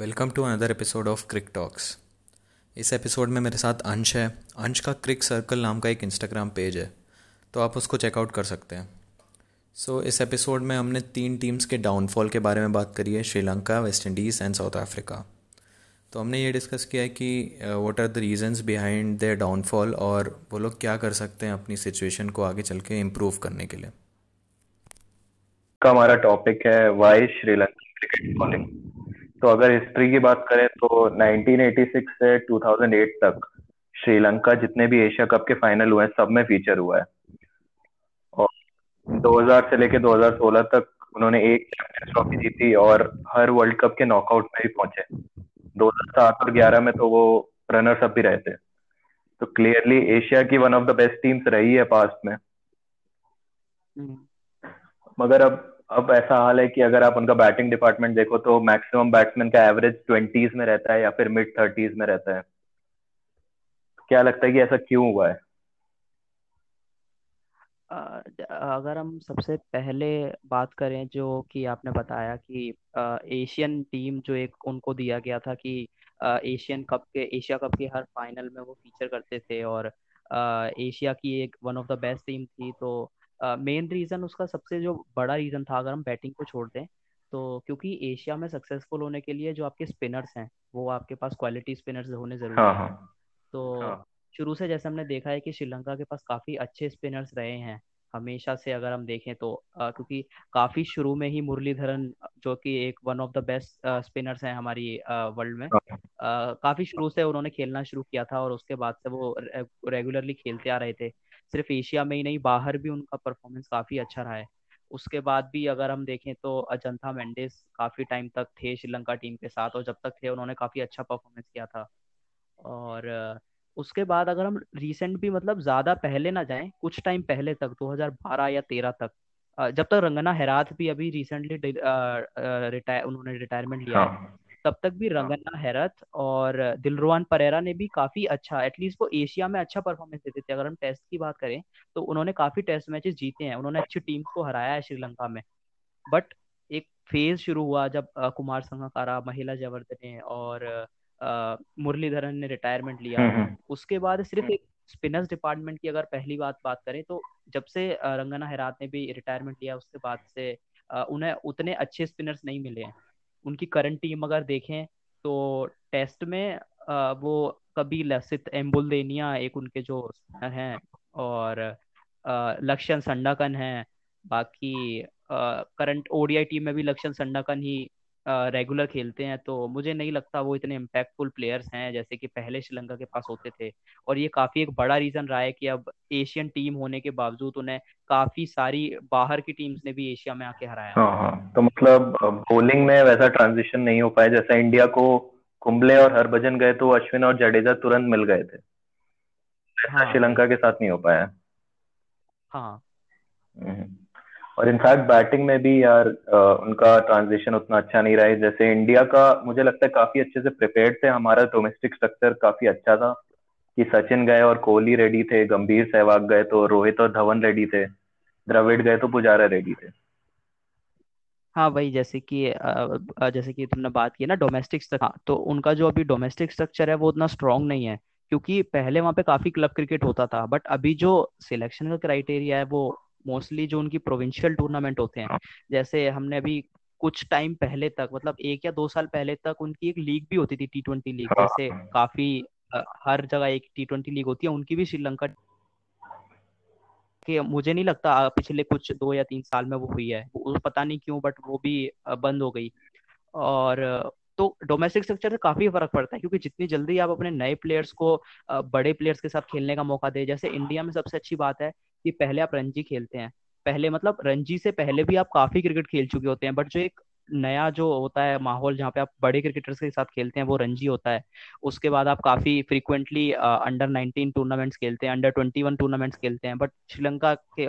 Welcome to another episode of cric talks इस episode में मेरे साथ अंश है। अंश का क्रिक सर्कल नाम का एक इंस्टाग्राम पेज है। तो आप उसको चेकआउट कर सकते हैं। सो so, इस एपिसोड में हमने तीन टीम्स के डाउनफॉल के बारे में बात करी है। Sri Lanka west Indies and south Africa तो हमने ये डिस्कस किया है कि what are the reasons behind their downfall और वो लोग क्या कर सकते हैं अपनी सिचुएशन को आगे चल के इम्प्रूव करने के लिए। का हमारा टॉपिक है वाई श्रीलंका क्रिकेट तो अगर हिस्ट्री की बात करें तो 1986 से 2008 तक श्रीलंका जितने भी एशिया कप के फाइनल हुए हैं सब में फीचर हुआ है। और 2000 से लेकर 2016 तक उन्होंने एक चैंपियंस ट्रॉफी जीती और हर वर्ल्ड कप के नॉकआउट में भी पहुँचे। 2007 और 11 में तो वो रनर्स अप भी रहे थे। तो क्लियरली एशिया की one of the best teams रही है पास्ट में। हम्म। मगर अब अब ऐसा हाल है कि अगर आप उनका बैटिंग डिपार्टमेंट देखो तो मैक्सिमम बैट्समैन का एवरेज ट्वेंटीज में रहता है या फिर मिड थर्टीज में रहता है। क्या लगता है कि ऐसा क्यों हुआ है? अगर हम सबसे पहले बात करें जो कि आपने बताया कि एशियन टीम जो एक उनको दिया गया था कि एशियन कप के एशिया कप के हर फाइनल में वो फीचर करते थे और एशिया की एक one of the best team थी तो मेन uh, रीजन उसका सबसे जो बड़ा रीजन था अगर हम बैटिंग को छोड़ दें तो क्योंकि एशिया में सक्सेसफुल होने के लिए जो आपके स्पिनर्स हैं वो आपके पास क्वालिटी स्पिनर्स होने ज़रूरी हाँ, है। हाँ, तो हाँ. शुरू से जैसे हमने देखा है कि श्रीलंका के पास काफ़ी अच्छे स्पिनर्स रहे हैं हमेशा से अगर हम देखें तो आ, क्योंकि काफ़ी शुरू में ही मुरलीधरन जो कि एक one of the best spinners हैं हमारी वर्ल्ड में। आ, काफ़ी शुरू से उन्होंने खेलना शुरू किया था और उसके बाद से वो रेगुलरली खेलते आ रहे थे। सिर्फ़ एशिया में ही नहीं, बाहर भी उनका परफॉर्मेंस काफ़ी अच्छा रहा है उसके बाद भी अगर हम देखें तो अजंता मेंडिस काफ़ी टाइम तक थे श्रीलंका टीम के साथ और जब तक थे उन्होंने काफ़ी अच्छा परफॉर्मेंस किया था और, उसके बाद अगर हम रिसेंट भी मतलब ज़्यादा पहले ना जाएँ, कुछ टाइम पहले तक 2012 या 13 तक जब तक रंगना हैरात भी अभी रिसेंटली रिटायर उन्होंने रिटायरमेंट लिया हाँ. तब तक भी रंगना हैरत और दिलरुआन परेरा ने भी काफ़ी अच्छा एटलीस्ट वो एशिया में अच्छा परफॉर्मेंस देते थे। अगर हम टेस्ट की बात करें तो उन्होंने काफ़ी टेस्ट मैचेस जीते हैं। उन्होंने अच्छी टीम को हराया है श्रीलंका में। बट एक फ़ेज़ शुरू हुआ जब कुमार संगकारा महिला जयवर्धने और मुरलीधरन ने रिटायरमेंट लिया। हम्म, हम्म। उसके बाद सिर्फ़ एक स्पिनर्स डिपार्टमेंट की अगर पहली बात बात करें तो जब से रंगना हैरात ने भी रिटायरमेंट लिया उसके बाद से उन्हें उतने अच्छे स्पिनर्स नहीं मिले हैं। उनकी करंट टीम अगर देखें तो टेस्ट में वो कभी लसित, एम्बुलदेनिया एक उनके जो हैं और लक्षण संडाकन है। बाकी करंट ओडीआई टीम में भी लक्षण संडाकन ही रेगुलर खेलते हैं तो मुझे नहीं लगता वो इतने इम्पैक्टफुल प्लेयर्स हैं जैसे कि पहले श्रीलंका के पास होते थे। और ये काफ़ी एक बड़ा रीजन रहा है कि अब एशियन टीम होने के बावजूद उन्हें काफ़ी सारी बाहर की टीम्स ने भी एशिया में आके हराया। हाँ हाँ। तो मतलब बॉलिंग में वैसा ट्रांजिशन नहीं हो पाया। जैसा इंडिया को कुंबले और हरभजन गए तो अश्विन और जडेजा तुरंत मिल गए थे। हाँ, श्रीलंका के साथ नहीं हो पाया। हाँ। हम्म। और इनफैक्ट बैटिंग में भी यार उनका ट्रांजिशन उतना अच्छा नहीं रहा है। जैसे इंडिया का मुझे लगता है काफ़ी अच्छे से प्रिपेयर्ड थे। हमारा डोमेस्टिक स्ट्रक्चर काफ़ी अच्छा था कि सचिन गए और कोहली रेडी थे गंभीर सहवाग गए तो रोहित और धवन रेडी थे द्रविड गए तो पुजारा रेडी थे। हाँ वही जैसे कि जैसे कि तुमने बात की ना डोमेस्टिक हाँ, तो उनका जो अभी डोमेस्टिक स्ट्रक्चर है वो उतना स्ट्रांग नहीं है। क्योंकि पहले वहाँ पे काफ़ी क्लब क्रिकेट होता था बट अभी जो सिलेक्शन का क्राइटेरिया है वो मोस्टली जो उनकी प्रोविंशियल टूर्नामेंट होते हैं हाँ। जैसे हमने अभी कुछ टाइम पहले तक मतलब एक या दो साल पहले तक उनकी एक लीग भी होती थी टी ट्वेंटी लीग जैसे काफ़ी हर जगह एक टी ट्वेंटी लीग होती है उनकी भी श्रीलंका के मुझे नहीं लगता पिछले कुछ दो या तीन साल में वो हुई है वो पता नहीं क्यों बट वो भी बंद हो गई और तो डोमेस्टिक स्ट्रक्चर से काफ़ी फ़र्क पड़ता है क्योंकि जितनी जल्दी आप अपने नए प्लेयर्स को बड़े प्लेयर्स के साथ खेलने का मौका दे जैसे इंडिया में सबसे अच्छी बात है कि पहले आप रणजी खेलते हैं। पहले मतलब रणजी से पहले भी आप काफ़ी क्रिकेट खेल चुके होते हैं बट जो एक नया जो होता है माहौल जहाँ पे आप बड़े क्रिकेटर्स के साथ खेलते हैं वो रणजी होता है। उसके बाद आप काफ़ी फ्रीक्वेंटली अंडर नाइनटीन टूर्नामेंट्स खेलते हैं अंडर ट्वेंटी वन टूर्नामेंट्स खेलते हैं बट श्रीलंका के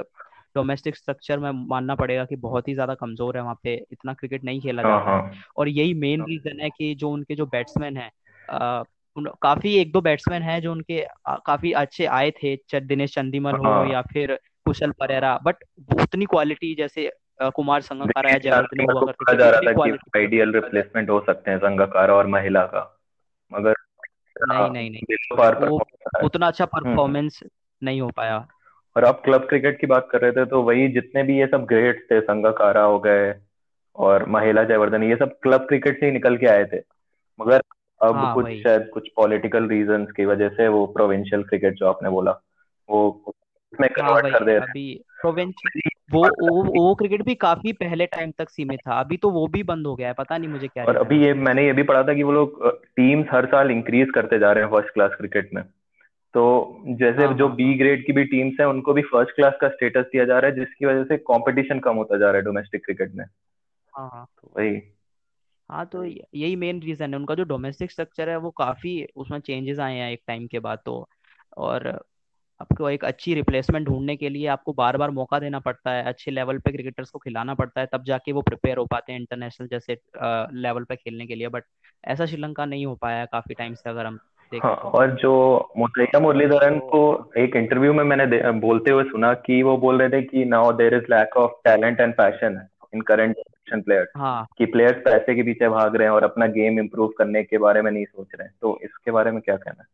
डोमेस्टिक स्ट्रक्चर में मानना पड़ेगा कि बहुत ही ज़्यादा कमज़ोर है वहाँ पे इतना क्रिकेट नहीं खेला हाँ, जाता हाँ। और यही मेन रीजन है कि जो उनके जो बैट्समैन है काफ़ी एक दो बैट्समैन हैं जो उनके काफ़ी अच्छे आए थे दिनेश चंदीमल हो हाँ। या फिर कुशल परेरा बट उतनी क्वालिटी जैसे कुमार संगकारा या जयवर्धने हुआ करते थे जा रहा था कि आइडियल रिप्लेसमेंट हो सकते हैं संगकारा और महिला का मगर नहीं नहीं नहीं। वो उतना अच्छा परफॉर्मेंस हम्म। नहीं हो पाया। और आप क्लब क्रिकेट की बात कर रहे थे तो वही जितने भी ये सब ग्रेट्स थे संगकारा हो गए और महिला जयवर्धन ये सब क्लब क्रिकेट से ही निकल के आए थे। मगर अब हाँ, कुछ शायद कुछ पॉलिटिकल रीजंस की वजह से वो प्रोविंशियल क्रिकेट जो आपने बोला वो उसमें कन्वर्ट हाँ, कर दे अभी प्रोविंशियल वो वो वो क्रिकेट भी काफ़ी पहले टाइम तक सीमित था अभी तो वो भी बंद हो गया है पता नहीं मुझे क्या और अभी ये मैंने ये भी पढ़ा था कि वो लोग टीम्स हर साल इंक्रीज करते जा रहे हैं फ़र्स्ट क्लास क्रिकेट में। तो जैसे हाँ, जो बी हाँ। ग्रेड की भी टीम्स हैं उनको भी फ़र्स्ट क्लास का स्टेटस दिया जा रहा है जिसकी वजह से कंपटीशन कम होता जा रहा है डोमेस्टिक क्रिकेट में। हाँ हाँ। तो वही। हाँ तो यही मेन रीजन है। उनका जो डोमेस्टिक स्ट्रक्चर है वो काफ़ी उसमें चेंजेस आए हैं एक टाइम के बाद तो। और आपको एक अच्छी रिप्लेसमेंट ढूँढने के लिए आपको बार बार मौका देना पड़ता है। अच्छे लेवल पे क्रिकेटर्स को खिलाना पड़ता है तब जाके वो प्रिपेयर हो पाते हैं इंटरनेशनल जैसे लेवल पे खेलने के लिए। बट ऐसा श्रीलंका नहीं हो पाया है काफ़ी टाइम से अगर हम हाँ, तो। और जो मुतैया मुरलीधरन को एक इंटरव्यू में मैंने बोलते हुए सुना कि वो बोल रहे थे कि now there is lack of talent and passion in current generation players हाँ। कि प्लेयर्स पैसे के पीछे भाग रहे हैं और अपना गेम इंप्रूव करने के बारे में नहीं सोच रहे हैं। तो इसके बारे में क्या कहना है?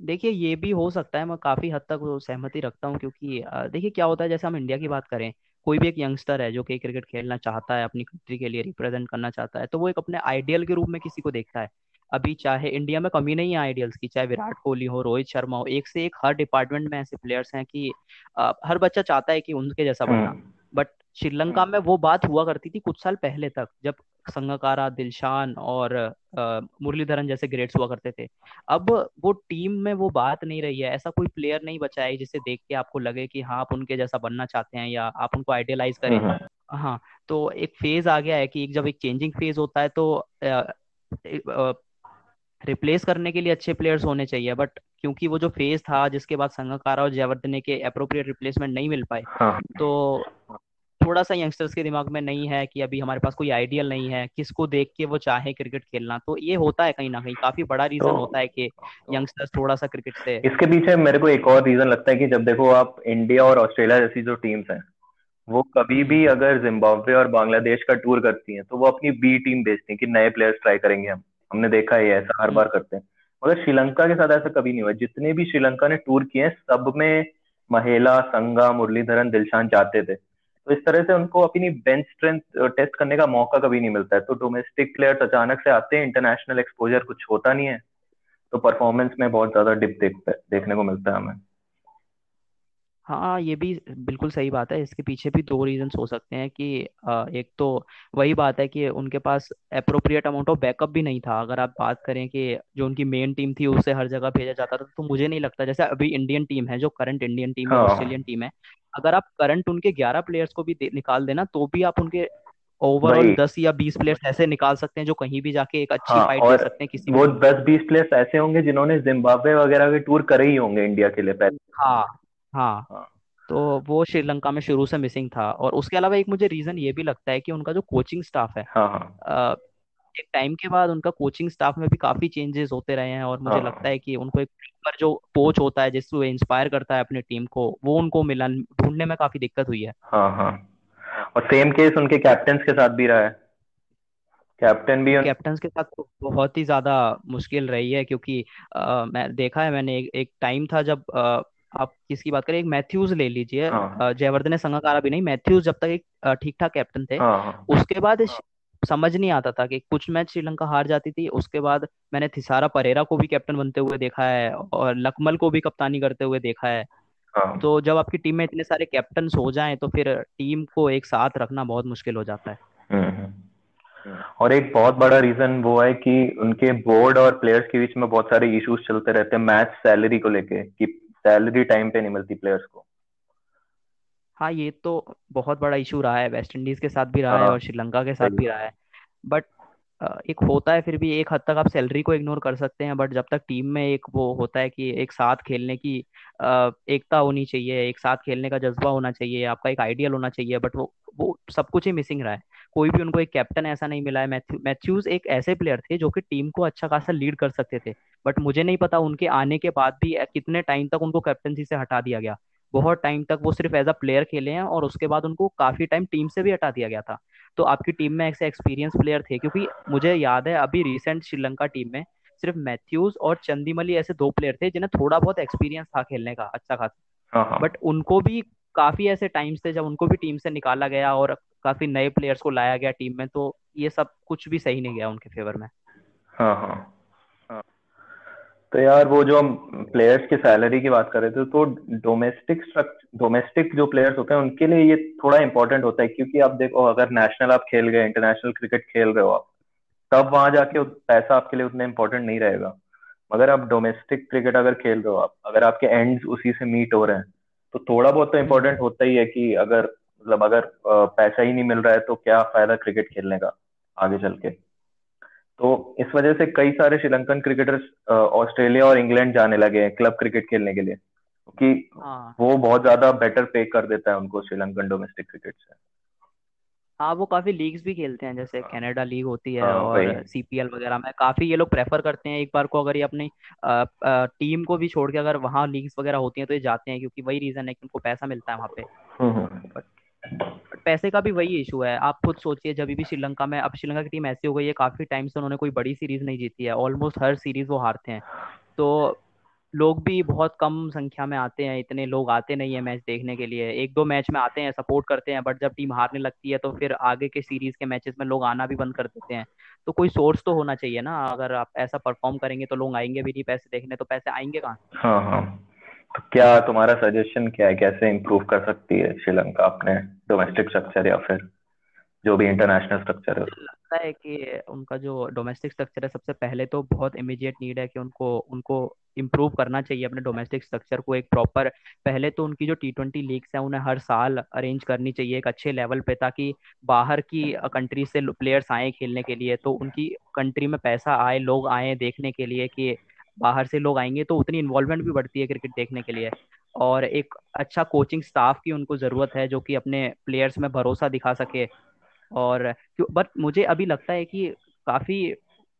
देखिए ये भी हो सकता है मैं काफ़ी हद तक सहमति रखता हूँ क्योंकि देखिए क्या होता है जैसे हम इंडिया की बात करें कोई भी एक यंगस्टर है जो कि क्रिकेट खेलना चाहता है अपनी कंट्री के लिए रिप्रेजेंट करना चाहता है तो वो एक अपने आइडियल के रूप में किसी को देखता है। अभी चाहे इंडिया में कमी नहीं है आइडियल्स की चाहे विराट कोहली हो रोहित शर्मा हो एक से एक हर डिपार्टमेंट में ऐसे प्लेयर्स हैं कि आ, हर बच्चा चाहता है कि उनके जैसा बनना बट हम्म। श्रीलंका में वो बात हुआ करती थी कुछ साल पहले तक जब संगकारा दिलशान और मुरलीधरन जैसे ग्रेड्स हुआ करते थे अब वो टीम में वो बात नहीं रही है ऐसा कोई प्लेयर नहीं बचा है जिसे देख के आपको लगे कि हाँ आप उनके जैसा बनना चाहते हैं या आप उनको आइडियलाइज करें हम्म, हम्म। हाँ तो एक फ़ेज़ आ गया है कि एक जब एक चेंजिंग फ़ेज़ होता है तो आ, आ, रिप्लेस करने के लिए अच्छे प्लेयर्स होने चाहिए बट क्योंकि वो जो फ़ेज़ था जिसके बाद संगकारा और जयवर्धने के अप्रोप्रिएट रिप्लेसमेंट नहीं मिल पाए हाँ। तो थोड़ा सा यंगस्टर्स के दिमाग में नहीं है कि अभी हमारे पास कोई आइडियल नहीं है किसको देख के वो चाहे क्रिकेट खेलना तो ये होता है कहीं ना कहीं काफ़ी बड़ा रीजन तो, होता है कि यंगस्टर्स थोड़ा सा क्रिकेट से इसके पीछे मेरे को एक और रीजन लगता है कि जब देखो आप इंडिया और ऑस्ट्रेलिया जैसी जो टीम्स हैं वो कभी भी अगर जिम्बाब्वे और बांग्लादेश का टूर करती हैं तो वो अपनी बी टीम भेजती हैं कि नए प्लेयर्स ट्राई करेंगे हम। हमने देखा है ऐसा हर बार हम्म। करते हैं। मगर श्रीलंका के साथ ऐसा कभी नहीं हुआ। जितने भी श्रीलंका ने टूर किए हैं सब में महिला संगा मुरलीधरन दिलशान जाते थे। तो इस तरह से उनको अपनी बेंच स्ट्रेंथ टेस्ट करने का मौका कभी नहीं मिलता है। तो डोमेस्टिक प्लेयर्स अचानक से आते हैं इंटरनेशनल एक्सपोजर कुछ होता नहीं है तो परफॉर्मेंस में बहुत ज़्यादा डिप देख, देखने को मिलता है हमें। हाँ ये भी बिल्कुल सही बात है इसके पीछे भी दो रीजंस हो सकते हैं कि एक तो वही बात है कि उनके पास अप्रोप्रिएट अमाउंट ऑफ़ बैकअप भी नहीं था। अगर आप बात करें कि जो उनकी मेन टीम थी उसे हर जगह भेजा जाता था तो मुझे नहीं लगता जैसे अभी इंडियन टीम है जो करंट इंडियन टीम है हाँ। ऑस्ट्रेलियन टीम है अगर आप करंट उनके ग्यारह प्लेयर्स को भी दे, निकाल देना तो भी आप उनके ओवरऑल दस या बीस प्लेयर्स ऐसे निकाल सकते हैं जो कहीं भी जाके एक अच्छी हाँ, फाइट दे और सकते हैं किसी वो दस बीस प्लेयर्स ऐसे होंगे जिन्होंने जिम्बाब्वे वगैरह के टूर करे ही होंगे इंडिया के लिए पहले। हाँ हाँ, हाँ। तो वो श्रीलंका में शुरू से मिसिंग था और उसके अलावा एक मुझे रीजन ये भी लगता है कि उनका जो कोचिंग स्टाफ है हाँ, हाँ. एक टाइम के बाद उनका कोचिंग स्टाफ में भी काफ़ी चेंजेस होते रहे हैं और मुझे हाँ. लगता है कि उनको एक पर जो कोच होता है जिसको इंस्पायर करता है अपनी टीम को वो उनको मिलन ढूँढने में काफ़ी दिक्कत हुई है हाँ हाँ और सेम केस उनके कैप्टन के साथ भी रहा है कैप्टन भी कैप्टन के साथ तो बहुत ही ज़्यादा मुश्किल रही है क्योंकि आ, मैं देखा है मैंने एक, एक टाइम था जब आ, आप किसकी बात करें एक मैथ्यूज ले लीजिए हाँ. जयवर्धन संगाकारा भी नहीं मैथ्यूज जब तक एक ठीक ठाक कैप्टन थे हाँ, हाँ. उसके बाद समझ नहीं आता था कि कुछ मैच श्रीलंका हार जाती थी उसके बाद मैंने थिसारा परेरा को भी कैप्टन बनते हुए देखा है और लकमल को भी कप्तानी करते हुए देखा है हाँ. तो जब आपकी टीम में इतने सारे कैप्टन हो जाएँ तो फिर टीम को एक साथ रखना बहुत मुश्किल हो जाता है हम्म, हम्म। और एक बहुत बड़ा रीजन वो है कि उनके बोर्ड और प्लेयर्स के बीच में बहुत सारे इश्यूज़ चलते रहते हैं मैच सैलरी को लेके कि सैलरी टाइम पे नहीं मिलती प्लेयर्स को। हाँ ये तो बहुत बड़ा इशू रहा है। वेस्ट इंडीज के साथ भी रहा है हाँ, और श्रीलंका के साथ भी रहा है। बट एक होता है फिर भी एक हद तक आप सैलरी को इग्नोर कर सकते हैं बट जब तक टीम में एक वो होता है कि एक साथ खेलने की एकता होनी चाहिए एक साथ खेलने का जज्बा होना चाहिए आपका एक आइडियल होना चाहिए बट वो वो सब कुछ ही मिसिंग रहा है। कोई भी उनको एक कैप्टन ऐसा नहीं मिला है। मैथ्यू मैथ्यूज एक ऐसे प्लेयर थे जो कि टीम को अच्छा खासा लीड कर सकते थे। बट मुझे नहीं पता उनके आने के बाद भी कितने टाइम तक उनको कैप्टनसी से हटा दिया गया। बहुत टाइम तक वो सिर्फ़ एज अ प्लेयर खेले हैं और उसके बाद उनको काफ़ी टाइम टीम से भी हटा दिया गया था। तो आपकी टीम में ऐसे एक्सपीरियंस प्लेयर थे क्योंकि मुझे याद है अभी रिसेंट श्रीलंका टीम में सिर्फ़ मैथ्यूज और चंदीमली ऐसे दो प्लेयर थे जिन्हें थोड़ा बहुत एक्सपीरियंस था खेलने का अच्छा खासा। हाँ बट हाँ। उनको भी काफ़ी ऐसे टाइम्स थे जब उनको भी टीम से निकाला गया और काफ़ी नए प्लेयर्स को लाया गया टीम में तो ये सब कुछ भी सही नहीं गया उनके फेवर में। हाँ हाँ। तो यार वो जो हम प्लेयर्स की सैलरी की बात कर रहे थे तो डोमेस्टिक डोमेस्टिक जो प्लेयर्स होते हैं, उनके लिए ये थोड़ा इंपॉर्टेंट होता है, क्योंकि आप देखो, अगर नेशनल आप खेल गए इंटरनेशनल क्रिकेट खेल रहे हो आप, तब वहाँ जाके पैसा आपके लिए उतना इंपॉर्टेंट नहीं रहेगा। मगर आप डोमेस्टिक क्रिकेट अगर खेल रहे हो आप, अगर आपके एंड्स उसी से मीट हो रहे हैं तो थोड़ा बहुत तो इम्पोर्टेंट होता ही है कि अगर मतलब अगर पैसा ही नहीं मिल रहा है तो क्या फ़ायदा क्रिकेट खेलने का आगे चल के? तो इस वजह से कई सारे श्रीलंकन क्रिकेटर्स ऑस्ट्रेलिया और इंग्लैंड जाने लगे हैं क्लब क्रिकेट खेलने के लिए। क्योंकि हाँ। वो बहुत ज़्यादा बेटर पे कर देता है उनको श्रीलंकन डोमेस्टिक क्रिकेट से। हाँ वो काफ़ी लीग्स भी खेलते हैं जैसे कनाडा लीग होती है हाँ, और सीपीएल वगैरह में काफ़ी ये लोग प्रेफर करते हैं एक बार को अगर ये अपनी टीम को भी छोड़ के अगर वहाँ लीग्स वगैरह होती हैं तो ये जाते हैं क्योंकि वही रीजन है कि उनको पैसा मिलता है वहाँ पे। हम्म, हम्म। पैसे का भी वही इशू है। आप खुद सोचिए जब भी श्रीलंका में अब श्रीलंका की टीम ऐसी हो गई है काफ़ी टाइम से उन्होंने कोई बड़ी सीरीज़ नहीं जीती है ऑलमोस्ट हर सीरीज़ वो हारते हैं। तो लोग भी बहुत कम संख्या में आते हैं, इतने लोग आते नहीं है मैच देखने के लिए। एक दो मैच में आते हैं, सपोर्ट करते हैं, बट जब टीम हारने लगती है तो फिर आगे के सीरीज़ के मैचेस में लोग आना भी बंद कर देते हैं। तो कोई सोर्स तो होना चाहिए ना, अगर आप ऐसा परफॉर्म करेंगे तो लोग आएँगे भी नहीं पैसे देखने तो पैसे आएँगे कहाँ हाँ हाँ। तो क्या तुम्हारा सजेशन क्या है? कैसे इम्प्रूव कर सकती है श्रीलंका अपने डोमेस्टिक स्ट्रक्चर या फिर जो भी इंटरनेशनल स्ट्रक्चर है लगता है कि उनका जो डोमेस्टिक स्ट्रक्चर है, सबसे पहले तो बहुत इमीडिएट नीड है कि उनको उनको इम्प्रूव करना चाहिए अपने डोमेस्टिक स्ट्रक्चर को एक प्रॉपर पहले तो उनकी जो टी ट्वेंटी लीग्स है, उन्हें हर साल अरेंज करनी चाहिए एक अच्छे लेवल पे, ताकि बाहर की कंट्री से प्लेयर्स आए खेलने के लिए। तो उनकी कंट्री में पैसा आए, लोग आए देखने के लिए कि बाहर से लोग आएँगे तो उतनी इन्वॉल्वमेंट भी बढ़ती है क्रिकेट देखने के लिए। और एक अच्छा कोचिंग स्टाफ की उनको ज़रूरत है, जो कि अपने प्लेयर्स में भरोसा दिखा सके। और बट मुझे अभी लगता है कि काफ़ी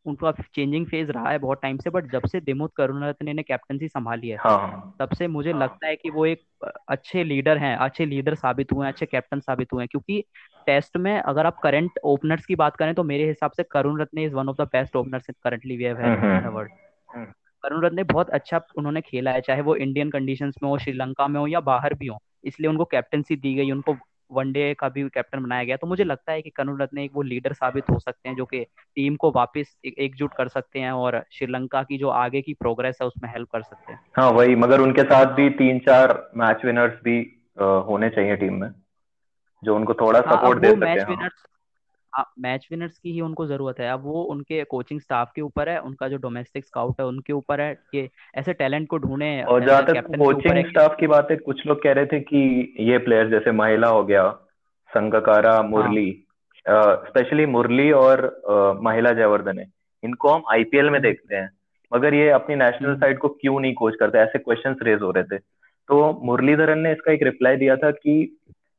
उनका चेंजिंग फ़ेज़ रहा है बहुत टाइम से बट जब से दिमुत करुणारत्ने ने कैप्टनसी संभाली है हाँ. तब से मुझे हाँ. लगता है कि वो एक अच्छे लीडर हैं अच्छे लीडर साबित हुए हैं अच्छे कैप्टन साबित हुए हैं क्योंकि टेस्ट में अगर आप करंट ओपनर्स की बात करें तो मेरे हिसाब से Karunaratne is one of the best openers currently we have in the world Karunaratne बहुत अच्छा उन्होंने खेला है चाहे वो इंडियन कंडीशंस में हो श्रीलंका में हो या बाहर भी हो इसलिए उनको कैप्टनसी दी गई उनको वनडे का भी कैप्टन बनाया गया तो मुझे लगता है कि करुण रत्न एक वो लीडर साबित हो सकते हैं जो कि टीम को वापस एकजुट कर सकते हैं और श्रीलंका की जो आगे की प्रोग्रेस है उसमें हेल्प कर सकते हैं हाँ वही मगर उनके साथ भी तीन चार मैच विनर्स भी होने चाहिए टीम में जो उनको थोड़ा सपोर्ट हाँ, दे सके हाँ। मैच विनर्स की ही उनको ज़रूरत है अब वो उनके कोचिंग स्टाफ के ऊपर है उनका जो डोमेस्टिक स्काउट है उनके ऊपर है कि ऐसे टैलेंट को ढूंढे और जहाँ तक कोचिंग स्टाफ की बात है कुछ लोग कह रहे थे कि ये प्लेयर जैसे महिला हो गया संगकारा हाँ। मुरली स्पेशली uh, मुरली और uh, महिला जयवर्धन है इनको हम आईपीएल में हम्म। देखते हैं मगर ये अपनी नेशनल साइड हम्म। को क्यों नहीं कोच करते ऐसे क्वेश्चंस रेज हो रहे थे तो मुरलीधरन ने इसका एक रिप्लाई दिया था कि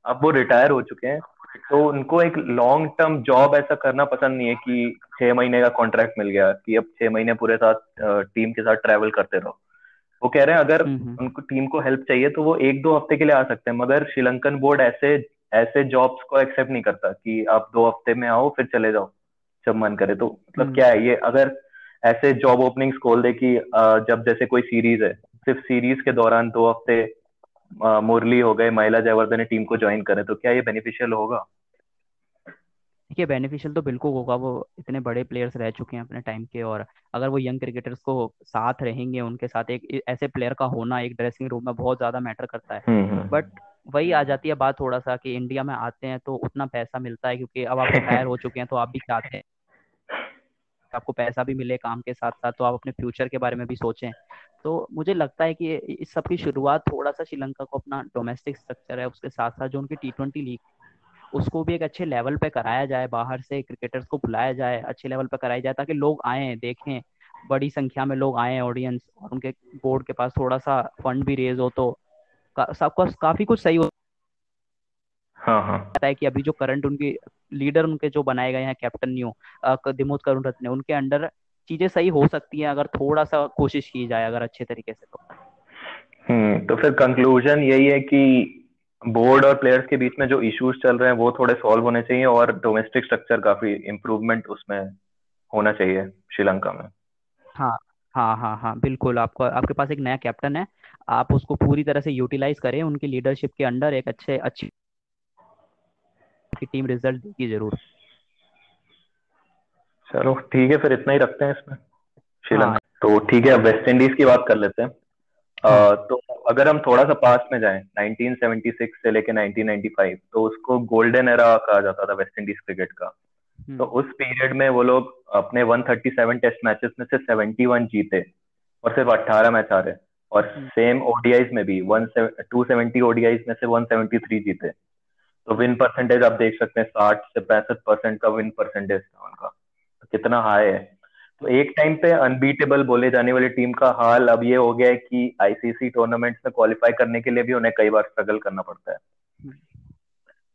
अब वो रिटायर हो चुके हैं तो उनको एक लॉन्ग टर्म जॉब ऐसा करना पसंद नहीं है कि छह महीने का कॉन्ट्रैक्ट मिल गया कि अब छह महीने पूरे साथ टीम के साथ ट्रेवल करते रहो वो कह रहे हैं अगर हम्म, हम्म। उनको टीम को हेल्प चाहिए तो वो एक दो हफ़्ते के लिए आ सकते हैं मगर श्रीलंकन बोर्ड ऐसे ऐसे जॉब्स को एक्सेप्ट नहीं करता कि आप दो हफ़्ते में आओ फिर चले जाओ जब मन करे तो मतलब हम्म। क्या है ये अगर ऐसे जॉब ओपनिंग्स खोल दे कि जब जैसे कोई सीरीज़ है सिर्फ़ सीरीज़ के दौरान दो हफ़्ते मुरली हो गए महिला जयवर्धन टीम को ज्वाइन करें तो क्या ये बेनिफिशियल होगा? देखिए बेनिफिशियल तो बिल्कुल होगा वो इतने बड़े प्लेयर्स रह चुके हैं अपने टाइम के और अगर वो यंग क्रिकेटर्स को साथ रहेंगे उनके साथ एक ऐसे प्लेयर का होना एक ड्रेसिंग रूम में बहुत ज़्यादा मैटर करता है। But hmm, hmm. वही आ जाती है बात थोड़ा सा कि इंडिया में आते हैं तो उतना पैसा मिलता है क्योंकि अब आप रिटायर हो चुके हैं तो आप भी चाहते हैं। आपको पैसा भी मिले काम के साथ साथ तो आप अपने फ्यूचर के बारे में भी सोचें। तो मुझे लगता है कि इस सब की शुरुआत थोड़ा सा श्रीलंका को अपना डोमेस्टिक स्ट्रक्चर है उसके साथ साथ जो उनकी टी ट्वेंटी लीग उसको भी एक अच्छे लेवल पे कराया जाए बाहर से क्रिकेटर्स को बुलाया जाए अच्छे लेवल पे कराया जाए ताकि लोग आए देखें बड़ी संख्या में लोग आए ऑडियंस और उनके बोर्ड के पास थोड़ा सा फंड भी रेज हो तो का, सबका काफ़ी कुछ सही हो हाँ हाँ। है कि अभी जो करंट उनकी लीडर उनके जो बनाए गए हैं कैप्टन न्यू दिमोद करुण रत्न उनके अंडर चीज़ें सही हो सकती हैं अगर थोड़ा सा कोशिश की जाए अगर अच्छे तरीके से तो। हम्म तो फिर कंक्लूजन यही है कि बोर्ड और प्लेयर्स के बीच में जो इश्यूज़ चल रहे हैं वो थोड़े सॉल्व होने चाहिए और डोमेस्टिक स्ट्रक्चर काफ़ी इम्प्रूवमेंट उसमें होना चाहिए श्रीलंका में। हाँ हाँ हाँ हाँ बिल्कुल। आपको आपके पास एक नया कैप्टन है। आप उसको पूरी तरह से यूटिलाइज करें। उनकी लीडरशिप के अंडर एक अच्छे अच्छी टीम रिज़ल्ट देगी ज़रूर। चलो ठीक है फिर इतना ही रखते हैं इसमें श्रीलंका हाँ। तो ठीक है अब वेस्ट इंडीज की बात कर लेते हैं। हाँ. तो अगर हम थोड़ा सा पास में जाएँ 1976 से लेके 1995 तो उसको गोल्डन एरा कहा जाता था वेस्ट इंडीज क्रिकेट का। हम्म। तो उस पीरियड में वो लोग अपने 137 टेस्ट मैचेस में से 71 जीते और सिर्फ़ 18 मैच आ रहे और सेम हम्म। ओडीआईज में भी 270 ओडीआईज में से 173 जीते। तो विन परसेंटेज आप देख सकते हैं साठ से पैंसठ परसेंट का विन परसेंटेज था उनका। कितना हाई है। तो एक टाइम पे अनबीटेबल बोले जाने वाली टीम का हाल अब ये हो गया है कि आईसीसी टूर्नामेंट्स में क्वालिफाई करने के लिए भी उन्हें कई बार स्ट्रगल करना पड़ता है।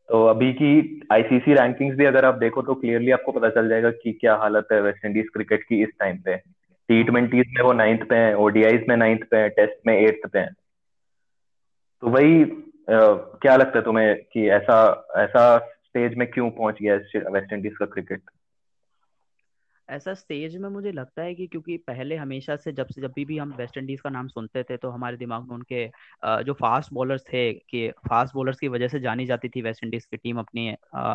तो अभी की आईसीसी रैंकिंग्स भी अगर आप देखो तो क्लियरली आपको पता चल जाएगा कि क्या हालत है वेस्ट इंडीज क्रिकेट की इस टाइम पे। टी ट्वेंटीज में वो नाइन्थ पे है ओडीआईज में नाइन्थ पे है टेस्ट में एट्थ पे है। तो वही क्या लगता है तुम्हें कि ऐसा ऐसा स्टेज में क्यों पहुँच गया वेस्ट इंडीज का क्रिकेट ऐसा स्टेज में मुझे लगता है कि क्योंकि पहले हमेशा से जब से जब भी, भी हम वेस्ट इंडीज का नाम सुनते थे तो हमारे दिमाग में उनके जो फास्ट बॉलर्स थे कि फास्ट बॉलर्स की वजह से जानी जाती थी वेस्ट इंडीज की टीम अपनी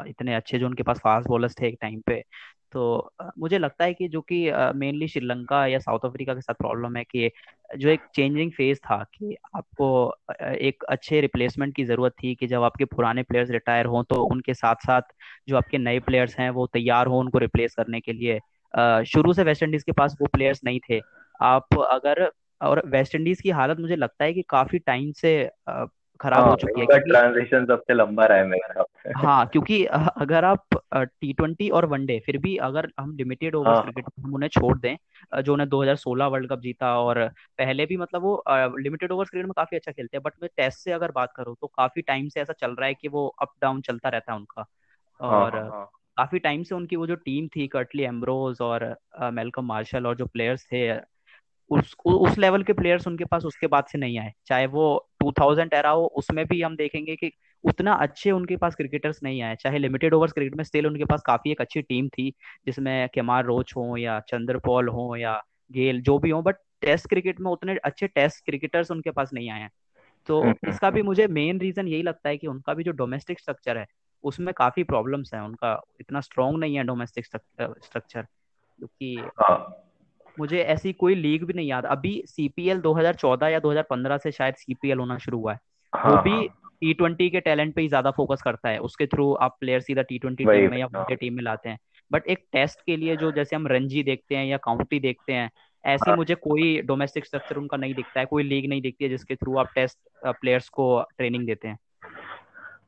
इतने अच्छे जो उनके पास फास्ट बॉलर्स थे एक टाइम पे। तो मुझे लगता है कि जो कि मेनली श्रीलंका या साउथ अफ्रीका के साथ प्रॉब्लम है कि जो एक चेंजिंग फ़ेज़ था कि आपको एक अच्छे रिप्लेसमेंट की ज़रूरत थी कि जब आपके पुराने प्लेयर्स रिटायर हों तो उनके साथ साथ जो आपके नए प्लेयर्स हैं वो तैयार हों उनको रिप्लेस करने के लिए। शुरू से वेस्ट इंडीज के पास वो प्लेयर्स नहीं थे। आप अगर, और वेस्ट इंडीज की हालत मुझे लगता है कि काफ़ी टाइम से खराब हाँ, हो चुकी है ट्रांजिशन सबसे लंबा रहा है मेरे से। हाँ क्योंकि अगर आप टी ट्वेंटी और वनडे फिर भी अगर हम लिमिटेड ओवर क्रिकेट हम उन्हें छोड़ दें जो उन्हें 2016 वर्ल्ड कप जीता और पहले भी मतलब वो लिमिटेड ओवर क्रिकेट में काफ़ी अच्छा खेलते हैं बट मैं टेस्ट से अगर बात करूँ तो काफ़ी टाइम से ऐसा चल रहा है कि वो अप डाउन चलता रहता है उनका। हाँ, और हाँ. काफ़ी टाइम से उनकी वो जो टीम थी कर्टली एम्ब्रोज और मेलकम मार्शल और जो प्लेयर्स थे उस उस लेवल के प्लेयर्स उनके पास उसके बाद से नहीं आए चाहे वो 2000 एरा हो उसमें भी हम देखेंगे कि उतना अच्छे उनके पास क्रिकेटर्स नहीं आए चाहे लिमिटेड ओवर्स क्रिकेट में स्टिल उनके पास काफ़ी एक अच्छी टीम थी जिसमें केमार रोच हो या चंद्रपॉल हो या गेल जो भी हो बट टेस्ट क्रिकेट में उतने अच्छे टेस्ट क्रिकेटर्स उनके पास नहीं आए हैं तो हम्म, हम्म, इसका भी। मुझे मेन रीजन यही लगता है कि उनका भी जो डोमेस्टिक स्ट्रक्चर है उसमें काफ़ी प्रॉब्लम्स हैं उनका इतना स्ट्रांग नहीं है डोमेस्टिक स्ट्रक्चर क्योंकि। मुझे ऐसी कोई लीग भी नहीं याद। अभी सीपीएल 2014 या 2015 से शायद सीपीएल होना शुरू हुआ है। हाँ, वो भी टी हाँ। ट्वेंटी के टैलेंट पे ही ज़्यादा फोकस करता है। उसके थ्रू आप प्लेयर सीधा टी ट्वेंटी टीम में या वनडे टीम में लाते हैं। बट एक टेस्ट के लिए जो जैसे हम रणजी देखते हैं या काउंटी देखते हैं ऐसे हाँ। मुझे कोई डोमेस्टिक स्ट्रक्चर उनका नहीं दिखता है। कोई लीग नहीं दिखती है जिसके थ्रू आप टेस्ट प्लेयर्स को ट्रेनिंग देते हैं।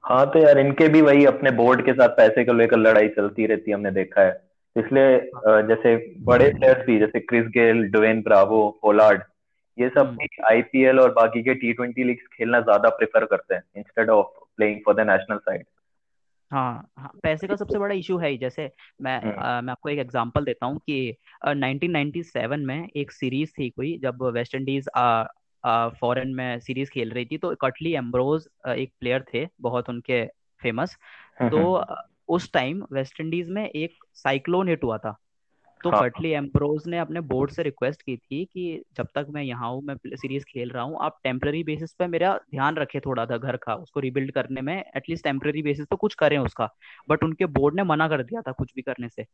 हाँ तो यार इनके भी वही अपने बोर्ड के साथ पैसे को लेकर लड़ाई चलती रहती है हमने देखा है। इसलिए जैसे बड़े प्लेयर्स भी जैसे Chris Gayle Dwayne Bravo Pollard ये सब हम्म। भी आईपीएल और बाकी के टी ट्वेंटी लीग खेलना ज़्यादा प्रेफर करते हैं instead of playing for the national side हाँ हाँ पैसे का सबसे बड़ा इशू है ही जैसे मैं आ, हम्म। मैं आपको एक एग्जांपल देता हूँ कि आ, 1997 में एक सीरीज़ थी कोई जब वेस्ट इंडीज फॉरेन में सीरीज़ खेल रही थी तो कटली एम्ब्रोज एक प्लेयर थे बहुत उनके फ़ेमस हम्म, तो। उस टाइम वेस्ट इंडीज में एक साइक्लोन हिट हुआ था। तो हाँ. कटली एम्ब्रोज ने अपने बोर्ड से रिक्वेस्ट की थी कि जब तक मैं यहाँ हूँ मैं सीरीज़ खेल रहा हूँ आप टेम्पररी बेसिस पे मेरा ध्यान रखे थोड़ा सा घर का उसको रिबिल्ड करने में एटलीस्ट टेम्पररी बेसिस पे कुछ करें उसका। बट उनके बोर्ड ने मना कर दिया था कुछ भी करने से।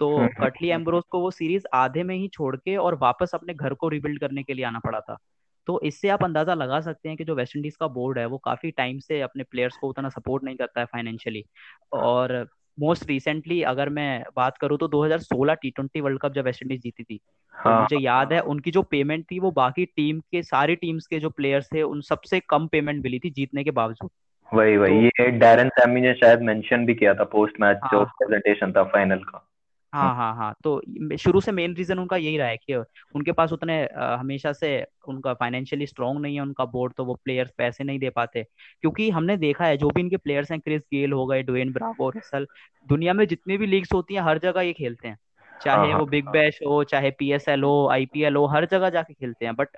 तो कटली एम्ब्रोज को वो सीरीज़ आधे में ही छोड़ के और वापस अपने घर को रिबिल्ड करने के लिए आना पड़ा था। तो इससे आप अंदाज़ा लगा सकते हैं कि जो वेस्ट इंडीज का बोर्ड है वो काफ़ी टाइम से अपने प्लेयर्स को उतना सपोर्ट नहीं करता है फाइनेंशियली। और मोस्ट रिसेंटली अगर मैं बात करूँ तो 2016 टी ट्वेंटी वर्ल्ड कप जब वेस्ट इंडीज जीती थी तो हाँ, मुझे याद है उनकी जो पेमेंट थी वो बाकी टीम के सारी टीम्स के जो प्लेयर्स थे उन सबसे कम पेमेंट मिली थी जीतने के बावजूद। वही वही तो, ये डैरन सैमी ने शायद मेंशन भी किया था पोस्ट मैच हाँ, जो प्रेजेंटेशन था फाइनल का। हाँ हाँ हाँ, हाँ तो शुरू से मेन रीजन उनका यही रहा है कि उनके पास उतने हमेशा से उनका फाइनेंशियली स्ट्रांग नहीं है उनका बोर्ड तो वो प्लेयर्स पैसे नहीं दे पाते क्योंकि हमने देखा है जो भी इनके प्लेयर्स हैं क्रिस गेल हो गए डोएन ब्रावो रसल दुनिया में जितनी भी लीग्स होती हैं हर जगह ये खेलते हैं चाहे हाँ, वो बिग बैश हाँ। हो चाहे पीएसएल हो आईपीएल हो हर जगह जाके खेलते हैं बट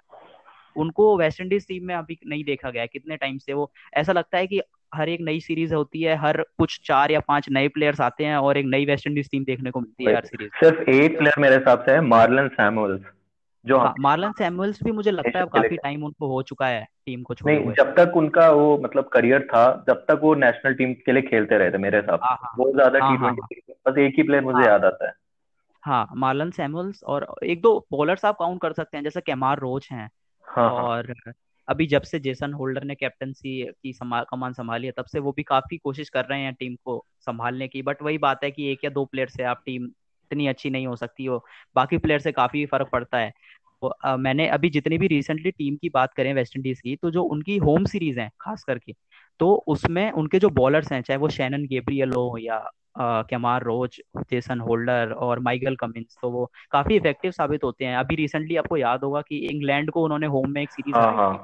उनको वेस्ट इंडीज टीम में अभी नहीं देखा गया कितने टाइम से वो ऐसा लगता है कि हर एक नई सीरीज़ होती है हर कुछ चार या पाँच नए प्लेयर्स आते हैं और एक नई वेस्ट इंडीज टीम देखने को मिलती है हर सीरीज़ सिर्फ़ एक प्लेयर मेरे हिसाब से है मार्लन सैमुअल्स जो हाँ मार्लन सैमुअल्स भी मुझे लगता है काफ़ी टाइम उनको हो चुका है टीम को छोड़े नहीं जब तक उनका वो मतलब करियर था जब तक वो नेशनल टीम के लिए खेलते रहे थे मेरे हिसाब से। हाँ, हाँ। बहुत ज़्यादा टी ट्वेंटी बस एक ही प्लेयर मुझे याद आता है। हाँ मार्लन सैमुअल्स और एक दो बॉलर्स आप काउंट कर सकते हैं जैसे केमार रोच हैं हाँ, और अभी जब से जेसन होल्डर ने कैप्टनसी की कमान संभाली है तब से वो भी काफ़ी कोशिश कर रहे हैं टीम को संभालने की बट वही बात है कि एक या दो प्लेयर से आप टीम इतनी अच्छी नहीं हो सकती हो बाकी प्लेयर से काफ़ी फ़र्क पड़ता है। तो, आ, मैंने अभी जितनी भी रिसेंटली टीम की बात करें वेस्ट इंडीज की तो जो उनकी होम सीरीज़ है खास करके तो उसमें उनके जो बॉलर्स हैं चाहे वो शैनन गेब्रियल हो या कैमार रोज जेसन होल्डर और माइकल कमिंस। तो वो काफ़ी इफ़ेक्टिव साबित होते हैं। अभी रिसेंटली आपको याद होगा कि इंग्लैंड को उन्होंने होम में एक सीरीज़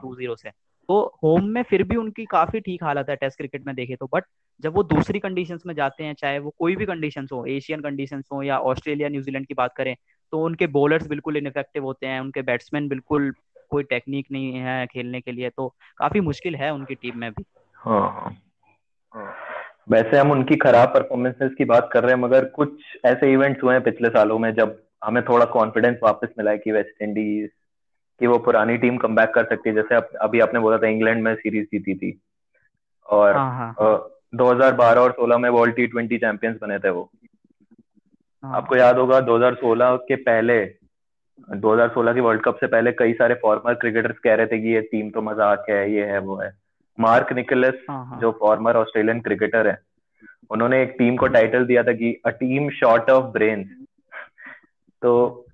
टू ज़ीरो से। तो होम में फिर भी उनकी काफ़ी ठीक हालत है टेस्ट क्रिकेट में देखे तो। बट जब वो दूसरी कंडीशन में जाते हैं चाहे वो कोई भी कंडीशन हो एशियन कंडीशन हो या ऑस्ट्रेलिया न्यूजीलैंड की बात करें तो उनके बॉलर्स बिल्कुल इनफेक्टिव होते हैं। उनके बैट्समैन बिल्कुल कोई टेक्निक नहीं है खेलने के लिए। तो काफ़ी मुश्किल है उनकी टीम में भी। हाँ, हाँ।, हाँ। वैसे हम उनकी खराब परफॉर्मेंसेस की बात कर रहे हैं मगर कुछ ऐसे इवेंट्स हुए हैं पिछले सालों में जब हमें थोड़ा कॉन्फिडेंस वापस मिला है कि वेस्ट इंडीज की वो पुरानी टीम कम कर सकती है जैसे अब अभी आपने बोला था इंग्लैंड में सीरीज़ जीती थी और हाँ, हाँ. 2012 और 16 में वर्ल्ड टी ट्वेंटी चैंपियंस बने थे वो हाँ. आपको याद होगा 2016 के पहले 2016 की वर्ल्ड कप से पहले कई सारे फॉर्मर क्रिकेटर्स कह रहे थे कि ये टीम तो मज़ाक है ये है वो है मार्क निकलस हाँ, हाँ। जो फॉर्मर ऑस्ट्रेलियन क्रिकेटर है उन्होंने एक टीम को टाइटल दिया था कि a team short of brain तो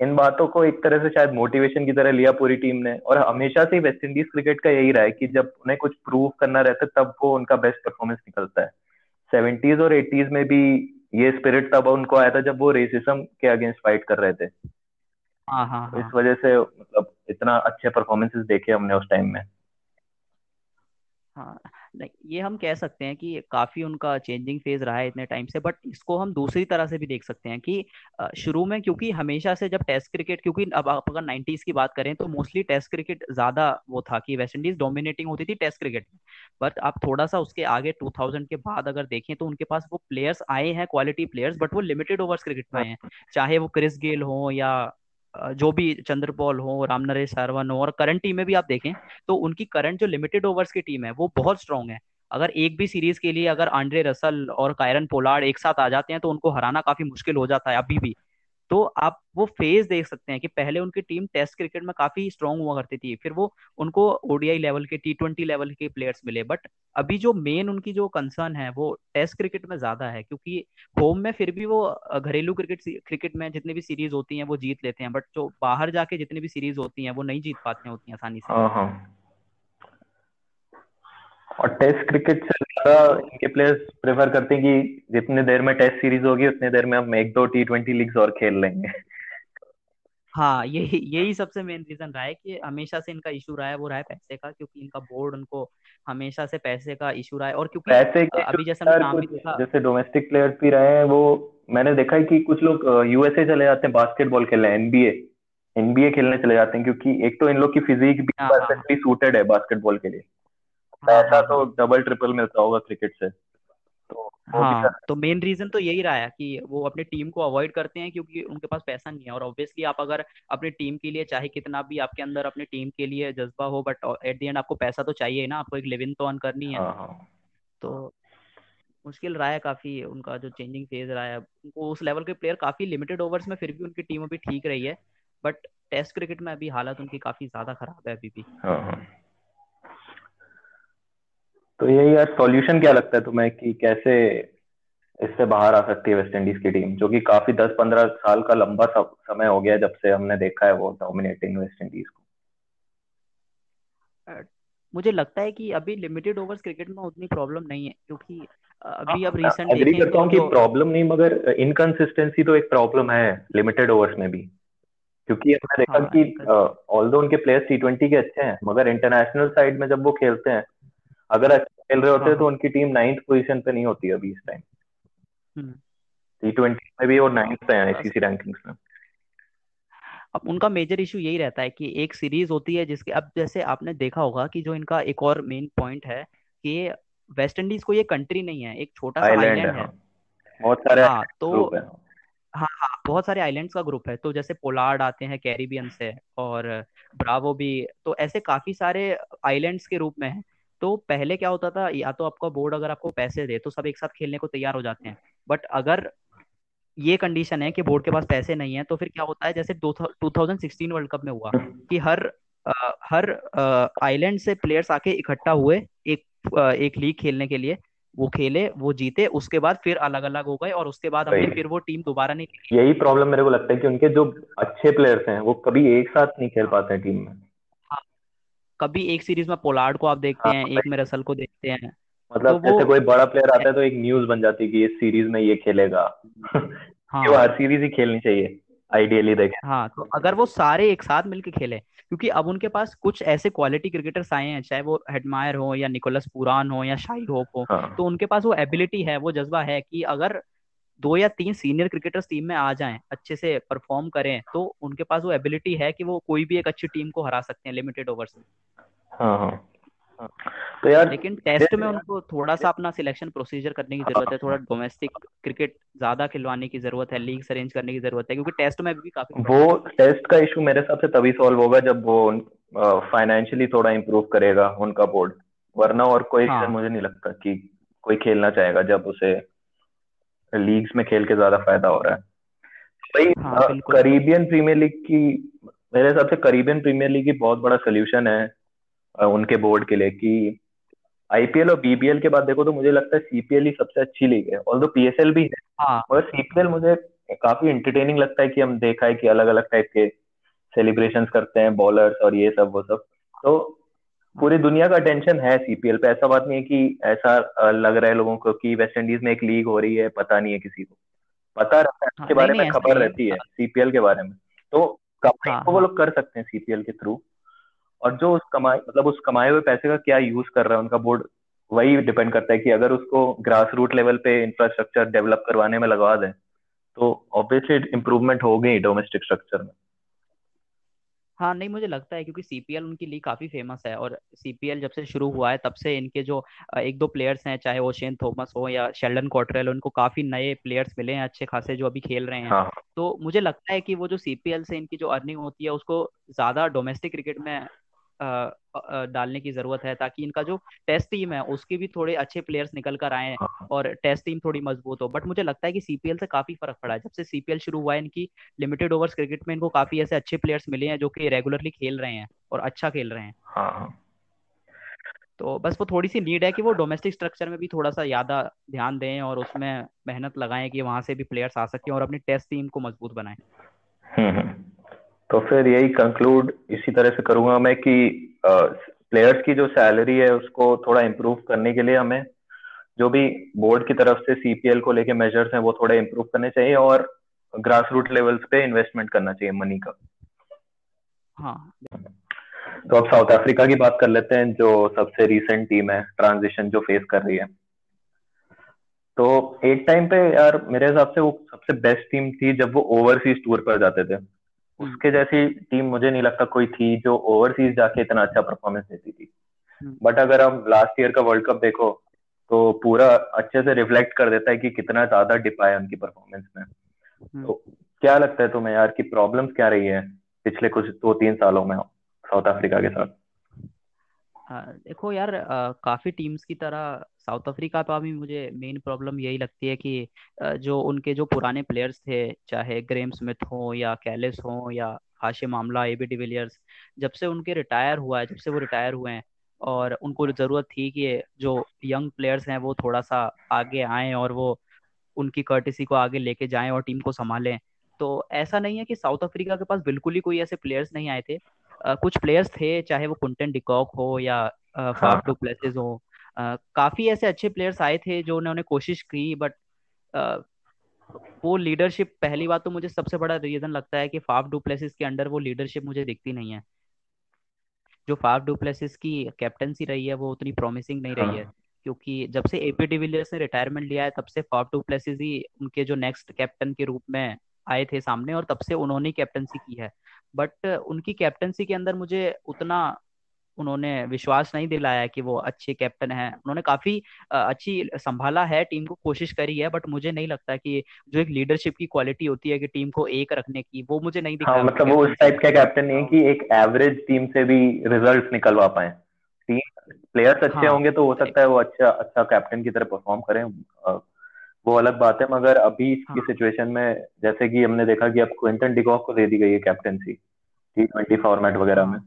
इन बातों को एक तरह से शायद मोटिवेशन की तरह लिया पूरी टीम ने। और हमेशा से वेस्ट इंडीज क्रिकेट का यही रहा है कि जब उन्हें कुछ प्रूव करना रहता है तब वो उनका बेस्ट परफॉर्मेंस निकलता है। सेवेंटीज और एटीज में भी ये स्पिरिट तब उनको आया था जब वो रेसिज्म के अगेंस्ट फाइट कर रहे थे। हाँ हाँ, हाँ। इस वजह से मतलब इतना अच्छे परफॉर्मेंसेस देखे हमने उस टाइम में। हाँ नहीं ये हम कह सकते हैं कि काफ़ी उनका चेंजिंग फ़ेज़ रहा है इतने टाइम से बट इसको हम दूसरी तरह से भी देख सकते हैं कि शुरू में क्योंकि हमेशा से जब टेस्ट क्रिकेट क्योंकि अब आप अगर नाइन्टीज की बात करें तो मोस्टली टेस्ट क्रिकेट ज़्यादा वो था कि वेस्ट इंडीज डोमिनेटिंग होती थी टेस्ट क्रिकेट में। बट आप थोड़ा सा उसके आगे टू थाउज़ेंड के बाद अगर देखें तो उनके पास वो प्लेयर्स आए हैं क्वालिटी प्लेयर्स बट वो लिमिटेड ओवर्स क्रिकेट में आए हैं। चाहे वो क्रिस गेल हो या जो भी चंद्रपॉल हो राम नरेश सारवन हो और करंट टीम में भी आप देखें तो उनकी करंट जो लिमिटेड ओवर्स की टीम है, वो बहुत स्ट्रांग है। अगर एक भी सीरीज़ के लिए अगर आंड्रे रसल और कायरन पोलार्ड एक साथ आ जाते हैं तो उनको हराना काफ़ी मुश्किल हो जाता है अभी भी। तो आप वो फ़ेज़ देख सकते हैं कि पहले उनकी टीम टेस्ट क्रिकेट में काफ़ी स्ट्रांग हुआ करती थी फिर वो उनको ओडीआई लेवल के टी ट्वेंटी लेवल के प्लेयर्स मिले बट अभी जो मेन उनकी जो कंसर्न है वो टेस्ट क्रिकेट में ज़्यादा है क्योंकि होम में फिर भी वो घरेलू क्रिकेट क्रिकेट में जितनी भी सीरीज़ होती है वो जीत लेते हैं बट जो बाहर जाके जितनी भी सीरीज़ होती है वो नहीं जीत पाते होती हैं आसानी से हाँ, हाँ। और टेस्ट क्रिकेट से ज़्यादा इनके प्लेयर्स प्रेफर करते हैं कि जितने देर में टेस्ट सीरीज़ होगी उतने देर में हम एक दो टी ट्वेंटी लीग्स और खेल लेंगे हाँ यही यही सबसे मेन रीजन रहा है कि हमेशा से इनका इशू रहा है वो रहा है पैसे का क्योंकि इनका बोर्ड उनको हमेशा से पैसे का इशू रहा है और क्योंकि पैसे अभी जैसे नाम भी देखा जैसे डोमेस्टिक प्लेयर्स भी रहे हैं वो मैंने देखा है कि कुछ लोग यूएसए चले जाते हैं बास्केटबॉल खेलने एनबीए एनबीए खेलने चले जाते हैं क्योंकि एक तो इन लोग की फिजिक भी परफेक्टली हाँ, सूटेड हाँ। है बास्केटबॉल के लिए पैसा तो डबल ट्रिपल मिलता होगा क्रिकेट से। तो हाँ तो मेन रीजन तो यही रहा है कि वो अपनी टीम को अवॉइड करते हैं क्योंकि उनके पास पैसा नहीं है। और ऑब्वियसली आप अगर अपनी टीम के लिए चाहे कितना भी आपके अंदर अपनी टीम के लिए जज्बा हो बट एट द एंड आपको पैसा तो चाहिए ना आपको एक लिविंग तो अर्न करनी है। हाँ, हाँ। तो मुश्किल रहा है काफ़ी उनका जो चेंजिंग फ़ेज़ रहा है। उनको उस लेवल के प्लेयर काफ़ी लिमिटेड ओवर्स में फिर भी उनकी टीम अभी ठीक रही है बट टेस्ट क्रिकेट में अभी हालत उनकी काफ़ी ज़्यादा खराब है अभी भी। हाँ, हाँ। तो यही यार सॉल्यूशन क्या लगता है तुम्हें कि कैसे इससे बाहर आ सकती है वेस्ट इंडीज की टीम जो कि काफ़ी दस पंद्रह साल का लंबा समय हो गया जब से हमने देखा है वो डोमिनेटिंग वेस्ट इंडीज को। मुझे लगता है कि अभी लिमिटेड ओवर्स क्रिकेट में उतनी प्रॉब्लम नहीं है क्योंकि अभी हाँ, अब रिसेंट एग्री करता हूँ कि प्रॉब्लम नहीं मगर इनकंसिस्टेंसी तो एक प्रॉब्लम है लिमिटेड ओवर्स में भी। क्योंकि हमने देखा हाँ, कि ऑल दो उनके प्लेयर्स टी ट्वेंटी के अच्छे हैं मगर इंटरनेशनल साइड में जब वो खेलते हैं अगर अच्छे खेल रहे होते हाँ। तो उनकी टीम नाइन्थ पोजीशन पे नहीं होती अभी इस टाइम टी ट्वेंटी में भी वो नाइन्थ पे है आईसीसी रैंकिंग्स में। अब उनका मेजर इशू यही रहता है कि एक सीरीज़ होती है जिसके अब जैसे आपने देखा होगा कि जो इनका एक और मेन पॉइंट है कि वेस्ट इंडीज को ये कंट्री नहीं है एक छोटा सा आइलैंड है है। हाँ। बहुत सारे हाँ ग्रुप तो है। हाँ हाँ बहुत सारे आइलैंड्स का ग्रुप है। तो जैसे पोलार्ड आते हैं कैरिबियन से और ब्रावो भी तो ऐसे काफ़ी सारे आइलैंड्स के रूप में है। तो पहले क्या होता था या तो आपका बोर्ड अगर आपको पैसे दे तो सब एक साथ खेलने को तैयार हो जाते हैं। बट अगर ये कंडीशन है कि बोर्ड के पास पैसे नहीं है तो फिर क्या होता है जैसे two thousand sixteen world cup में हुआ कि हर अ, हर आइलैंड से प्लेयर्स आके इकट्ठा हुए एक अ, एक लीग खेलने के लिए वो खेले वो जीते उसके बाद फिर अलग अलग हो गए और उसके बाद हमने फिर वो टीम दोबारा नहीं खेली। यही प्रॉब्लम मेरे को लगता है कि उनके जो अच्छे प्लेयर्स हैं वो कभी एक साथ नहीं खेल पाते हैं टीम में। कभी एक सीरीज़ में पोलार्ड को आप देखते हाँ हैं एक में रसल को देखते हैं। मतलब तो जैसे कोई बड़ा प्लेयर आता है तो एक न्यूज़ बन जाती है कि इस सीरीज़ में ये खेलेगा। वो हाँ हर सीरीज़ ही खेलनी चाहिए आइडियली देखें। हाँ तो अगर वो सारे एक साथ मिलके खेले क्योंकि अब उनके पास कुछ ऐसे क्वालिटी क्रिकेटर्स आए हैं चाहे वो हेडमायर हो या निकोलस पुरान हो या शाही होप हो हाँ। तो उनके पास वो एबिलिटी है वो जज्बा है कि अगर दो या तीन सीनियर क्रिकेटर्स टीम में आ जाएँ अच्छे से परफॉर्म करें तो उनके पास वो एबिलिटी है कि वो कोई भी एक अच्छी टीम को हरा सकते हैं लिमिटेड ओवर्स में। हाँ हाँ हाँ। तो यार लेकिन टेस्ट में उनको थोड़ा सा अपना सिलेक्शन प्रोसीजर करने की ज़रूरत है थोड़ा डोमेस्टिक क्रिकेट ज़्यादा खिलवाने की ज़रूरत है लीग्स अरेंज करने की ज़रूरत है क्योंकि टेस्ट में भी काफ़ी वो टेस्ट का इशू मेरे हिसाब से तभी सॉल्व होगा जब वो फाइनेंशियली थोड़ा इम्प्रूव करेगा उनका बोर्ड वरना और कोई हाँ। मुझे नहीं लगता कि कोई खेलना चाहेगा जब उसे लीग्स में खेल के ज़्यादा फ़ायदा हो रहा है। भाई हाँ करीबियन प्रीमियर लीग की मेरे हिसाब से करीबियन प्रीमियर लीग की बहुत बड़ा सोल्यूशन है उनके बोर्ड के लिए कि आईपीएल और बीबीएल के बाद देखो तो मुझे लगता है सीपीएल ही सबसे अच्छी लीग है ऑल्दो पीएसएल भी है। हाँ। मगर सीपीएल मुझे काफ़ी इंटरटेनिंग लगता है कि हम देखा है कि अलग अलग टाइप के सेलिब्रेशंस करते हैं बॉलर्स और ये सब वो सब। तो पूरी दुनिया का अटेंशन है सीपीएल पे। ऐसा बात नहीं है कि ऐसा लग रहा है लोगों को कि वेस्ट इंडीज में एक लीग हो रही है पता नहीं है किसी को। पता रहता है हाँ उसके बारे में खबर रहती है। सीपीएल के बारे में। तो कमाई हाँ तो वो हाँ। लोग कर सकते हैं सीपीएल के थ्रू और जो उस कमाई मतलब उस कमाए हुए पैसे का क्या यूज़ कर रहा है उनका बोर्ड वही डिपेंड करता है कि अगर उसको ग्रास रूट लेवल पे इंफ्रास्ट्रक्चर डेवलप करवाने में लगा दें तो ऑब्वियसली इम्प्रूवमेंट गई डोमेस्टिक स्ट्रक्चर में। हाँ नहीं मुझे लगता है क्योंकि सीपीएल उनकी लीग काफ़ी फ़ेमस है और सीपीएल जब से शुरू हुआ है तब से इनके जो एक दो प्लेयर्स हैं चाहे वो शेन थॉमस हो या शेल्डन कॉटरेल उनको काफ़ी नए प्लेयर्स मिले हैं अच्छे खासे जो अभी खेल रहे हैं। हाँ। तो मुझे लगता है कि वो जो सीपीएल से इनकी जो अर्निंग होती है उसको ज़्यादा डोमेस्टिक क्रिकेट में डालने की ज़रूरत है ताकि इनका जो टेस्ट टीम है उसके भी थोड़े अच्छे प्लेयर्स निकल कर आए हाँ और टेस्ट टीम थोड़ी मज़बूत हो। बट मुझे लगता है कि सीपीएल से काफ़ी फ़र्क पड़ा है। जब से सीपीएल शुरू हुआ है इनकी लिमिटेड ओवर्स क्रिकेट में इनको काफ़ी ऐसे अच्छे प्लेयर्स मिले हैं जो कि रेगुलरली खेल रहे हैं और अच्छा खेल रहे हैं। हाँ हाँ। तो बस वो थोड़ी सी नीड है कि वो डोमेस्टिक स्ट्रक्चर में भी थोड़ा सा ज़्यादा ध्यान दें और उसमें मेहनत लगाएँ कि वहाँ से भी प्लेयर्स आ सकें और अपनी टेस्ट टीम को मज़बूत बनाएँ। हम्म हम्म। तो फिर यही कंक्लूड इसी तरह से करूँगा मैं कि प्लेयर्स की जो सैलरी है उसको थोड़ा इम्प्रूव करने के लिए हमें जो भी बोर्ड की तरफ़ से सीपीएल को लेके मेजर्स हैं वो थोड़े इम्प्रूव करने चाहिए और ग्रास रूट लेवल्स पे इन्वेस्टमेंट करना चाहिए मनी का। हाँ। तो अब साउथ अफ्रीका की बात कर लेते हैं जो सबसे रीसेंट टीम है ट्रांजिशन जो फेस कर रही है। तो एक टाइम पे यार मेरे हिसाब से वो सबसे बेस्ट टीम थी जब वो ओवरसीज टूर पर जाते थे। उसके जैसी टीम मुझे नहीं लगता कोई थी जो ओवरसीज जाके इतना अच्छा परफॉर्मेंस देती थी। हम्म। बट अगर हम लास्ट ईयर का वर्ल्ड कप देखो तो पूरा अच्छे से रिफ्लेक्ट कर देता है कि कितना ज़्यादा डिप आया उनकी परफॉर्मेंस में। हम्म। तो क्या लगता है तुम्हें यार कि प्रॉब्लम्स क्या रही है पिछले कुछ दो तीन सालों में साउथ अफ्रीका के साथ? हाँ, देखो यार अ, काफ़ी टीम्स की तरह साउथ अफ्रीका का भी मुझे मेन प्रॉब्लम यही लगती है कि जो उनके जो पुराने प्लेयर्स थे चाहे ग्रेम स्मिथ हो या कैलिस हो या हाशिम आमला एबी डिविलियर्स जब से उनके रिटायर हुआ है जब से वो रिटायर हुए हैं और उनको ज़रूरत थी कि जो यंग प्लेयर्स हैं वो थोड़ा सा आगे आएँ और वो उनकी कर्टिसी को आगे लेके जाएँ और टीम को संभालें। तो ऐसा नहीं है कि साउथ अफ्रीका के पास बिल्कुल ही कोई ऐसे प्लेयर्स नहीं आए थे। अ, कुछ प्लेयर्स थे चाहे वो कुंटन डिकॉक हो या हाँ। फाफ डू प्लेसिस हो अ, काफ़ी ऐसे अच्छे प्लेयर्स आए थे जो उन्होंने कोशिश की बट वो लीडरशिप पहली बात तो मुझे सबसे बड़ा रीजन लगता है कि फाफ डुप्लेसिस के अंडर वो लीडरशिप मुझे दिखती नहीं है। जो फाफ डू प्लेसिस की कैप्टनसी रही है वो उतनी प्रॉमिसिंग नहीं रही है। हाँ। क्योंकि जब से एपी डिविलियर्स ने रिटायरमेंट लिया है तब से फाफ डू प्लेसिस ही उनके जो नेक्स्ट कैप्टन के रूप में आए थे सामने और तब से उन्होंने कैप्टनसी की है। बट उनकी कैप्टनसी के अंदर मुझे उतना उन्होंने विश्वास नहीं दिलाया कि वो अच्छे कैप्टन हैं। उन्होंने काफ़ी अच्छी संभाला है टीम को कोशिश करी है बट मुझे नहीं लगता कि जो एक लीडरशिप की क्वालिटी होती है कि टीम को एक रखने की वो मुझे नहीं दिखा हाँ, मतलब वो उस टाइप का कैप्टन नहीं है कि एक एवरेज टीम से भी रिज़ल्ट निकलवा पाए। टीम प्लेयर्स अच्छे हाँ, होंगे तो हो सकता है वो अच्छा अच्छा कैप्टन की तरह परफॉर्म करें। वो अलग बात है मगर अभी इसकी सिचुएशन हाँ। में जैसे कि हमने देखा कि अब क्विंटन डिकॉक को दे दी गई है कैप्टनसी टी ट्वेंटी फॉर्मेट वगैरह में।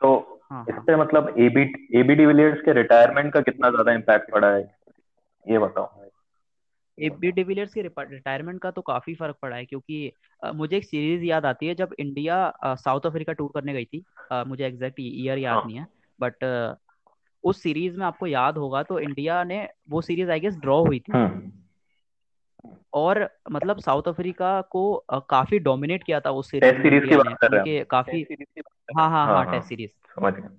तो हाँ, हाँ। इससे मतलब एबी एबी डिविलियर्स के रिटायरमेंट का कितना ज़्यादा इम्पैक्ट पड़ा है ये बताओ एबी डिविलियर्स के रिटायरमेंट का तो काफ़ी फ़र्क पड़ा है क्योंकि आ, मुझे एक सीरीज़ याद आती है जब इंडिया साउथ अफ्रीका टूर करने गई थी आ, मुझे एग्जैक्ट ईयर याद हाँ. नहीं है बट उस सीरीज़ में आपको याद होगा तो इंडिया ने वो सीरीज़ आई गेस ड्रॉ हुई थी हाँ. और मतलब साउथ अफ्रीका को काफ़ी डोमिनेट किया था उस सीरीज़ सीरीज़ की बात कर रहे हैं काफ़ी हाँ हाँ हाँ टेस्ट सीरीज़। समझ गया।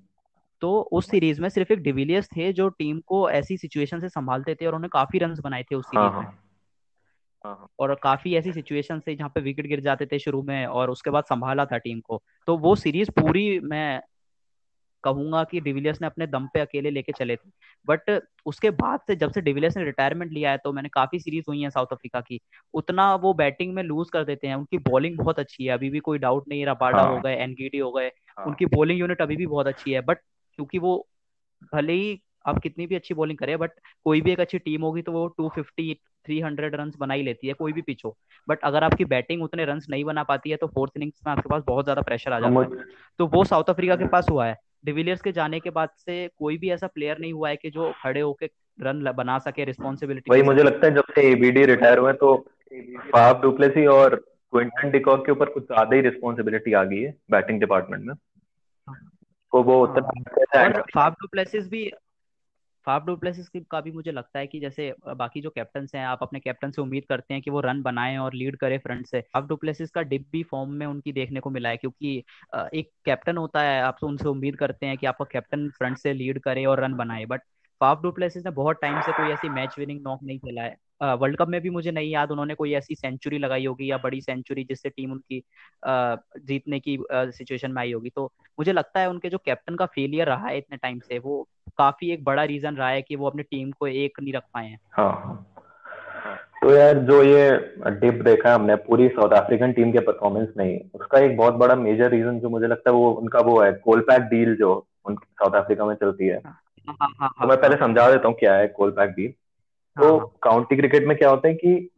तो उस सीरीज़ में सिर्फ़ एक डिविलियर्स थे जो टीम को ऐसी सिचुएशन से संभालते थे और उन्हें काफ़ी रन बनाए थे उस सीरीज़ हाँ, में हाँ, हाँ। और काफ़ी ऐसी सिचुएशन से जहाँ पे विकेट गिर जाते थे शुरू में और उसके बाद संभाला था टीम को। तो वो सीरीज़ पूरी मैं कहूँगा कि डिविलियर्स ने अपने दम पे अकेले लेके चले थे। बट उसके बाद से जब से डिविलियर्स ने रिटायरमेंट लिया है तो मैंने काफ़ी सीरीज़ हुई है साउथ अफ्रीका की। उतना वो बैटिंग में लूज कर देते हैं। उनकी बॉलिंग बहुत अच्छी है। अभी भी कोई डाउट नहीं रबाडा हाँ. हो गए एनगीडी हो गए हाँ. उनकी बॉलिंग यूनिट अभी भी बहुत अच्छी है। बट क्योंकि वो भले ही आप कितनी भी अच्छी बॉलिंग करें बट कोई भी एक अच्छी टीम होगी तो वो two fifty three hundred run बना ही लेती है कोई भी पिच हो। बट अगर आपकी बैटिंग उतने रन नहीं बना पाती है तो फोर्थ इनिंग्स में आपके पास बहुत ज़्यादा प्रेशर आ जाता है। तो वो साउथ अफ्रीका के पास हुआ है। डिविलियर्स के जाने के बाद से कोई भी ऐसा प्लेयर नहीं हुआ है कि जो खड़े होके रन बना सके रिस्पॉन्सिबिलिटी वही मुझे लगता है जब से एबीडी रिटायर हुए तो फाफ डुप्लेसी और क्विंटन डिकॉक के ऊपर कुछ ज़्यादा ही रिस्पॉन्सिबिलिटी आ गई है बैटिंग डिपार्टमेंट में। तो वो उत्तर फाफ डुप्लेसिस भी फाफ डुप्लेसिस का भी मुझे लगता है कि जैसे बाकी जो कैप्टन हैं, आप अपने कैप्टन से उम्मीद करते हैं कि वो रन बनाएँ और लीड करे फ्रंट से। फाफ डुप्लेसिस का डिप भी फॉर्म में उनकी देखने को मिला है क्योंकि एक कैप्टन होता है, आप तो उनसे उम्मीड करते हैं कि आपका कैप्टन फ्रंट से लीड करे और रन बनाए। बट फाफ डुप्लेसिस ने बहुत टाइम से कोई ऐसी मैच विनिंग नॉक नहीं खेला है। वर्ल्ड कप में भी मुझे नहीं याद, उन्होंने कोई ऐसी सेंचुरी लगाई होगी या बड़ी सेंचुरी जिससे टीम उनकी जीतने की सिचुएशन में आई होगी। तो मुझे लगता है उनके जो कैप्टन का फेलियर रहा है इतने टाइम से, वो काफ़ी एक बड़ा रीजन रहा है कि वो अपनी टीम को एक नहीं रख पाए हैं। हाँ तो यार जो ये डिप देखा है हमने पूरी साउथ अफ्रीकन टीम के परफॉर्मेंस में उसका एक बहुत बड़ा मेजर रीजन जो मुझे लगता है वो उनका वो है कोलपैक डील जो साउथ अफ्रीका में चलती है। हाँ, हाँ, हाँ, तो मैं पहले समझा देता हूँ क्या है कोलपैक डील तो काउंटी क्रिकेट में क्या होता है कि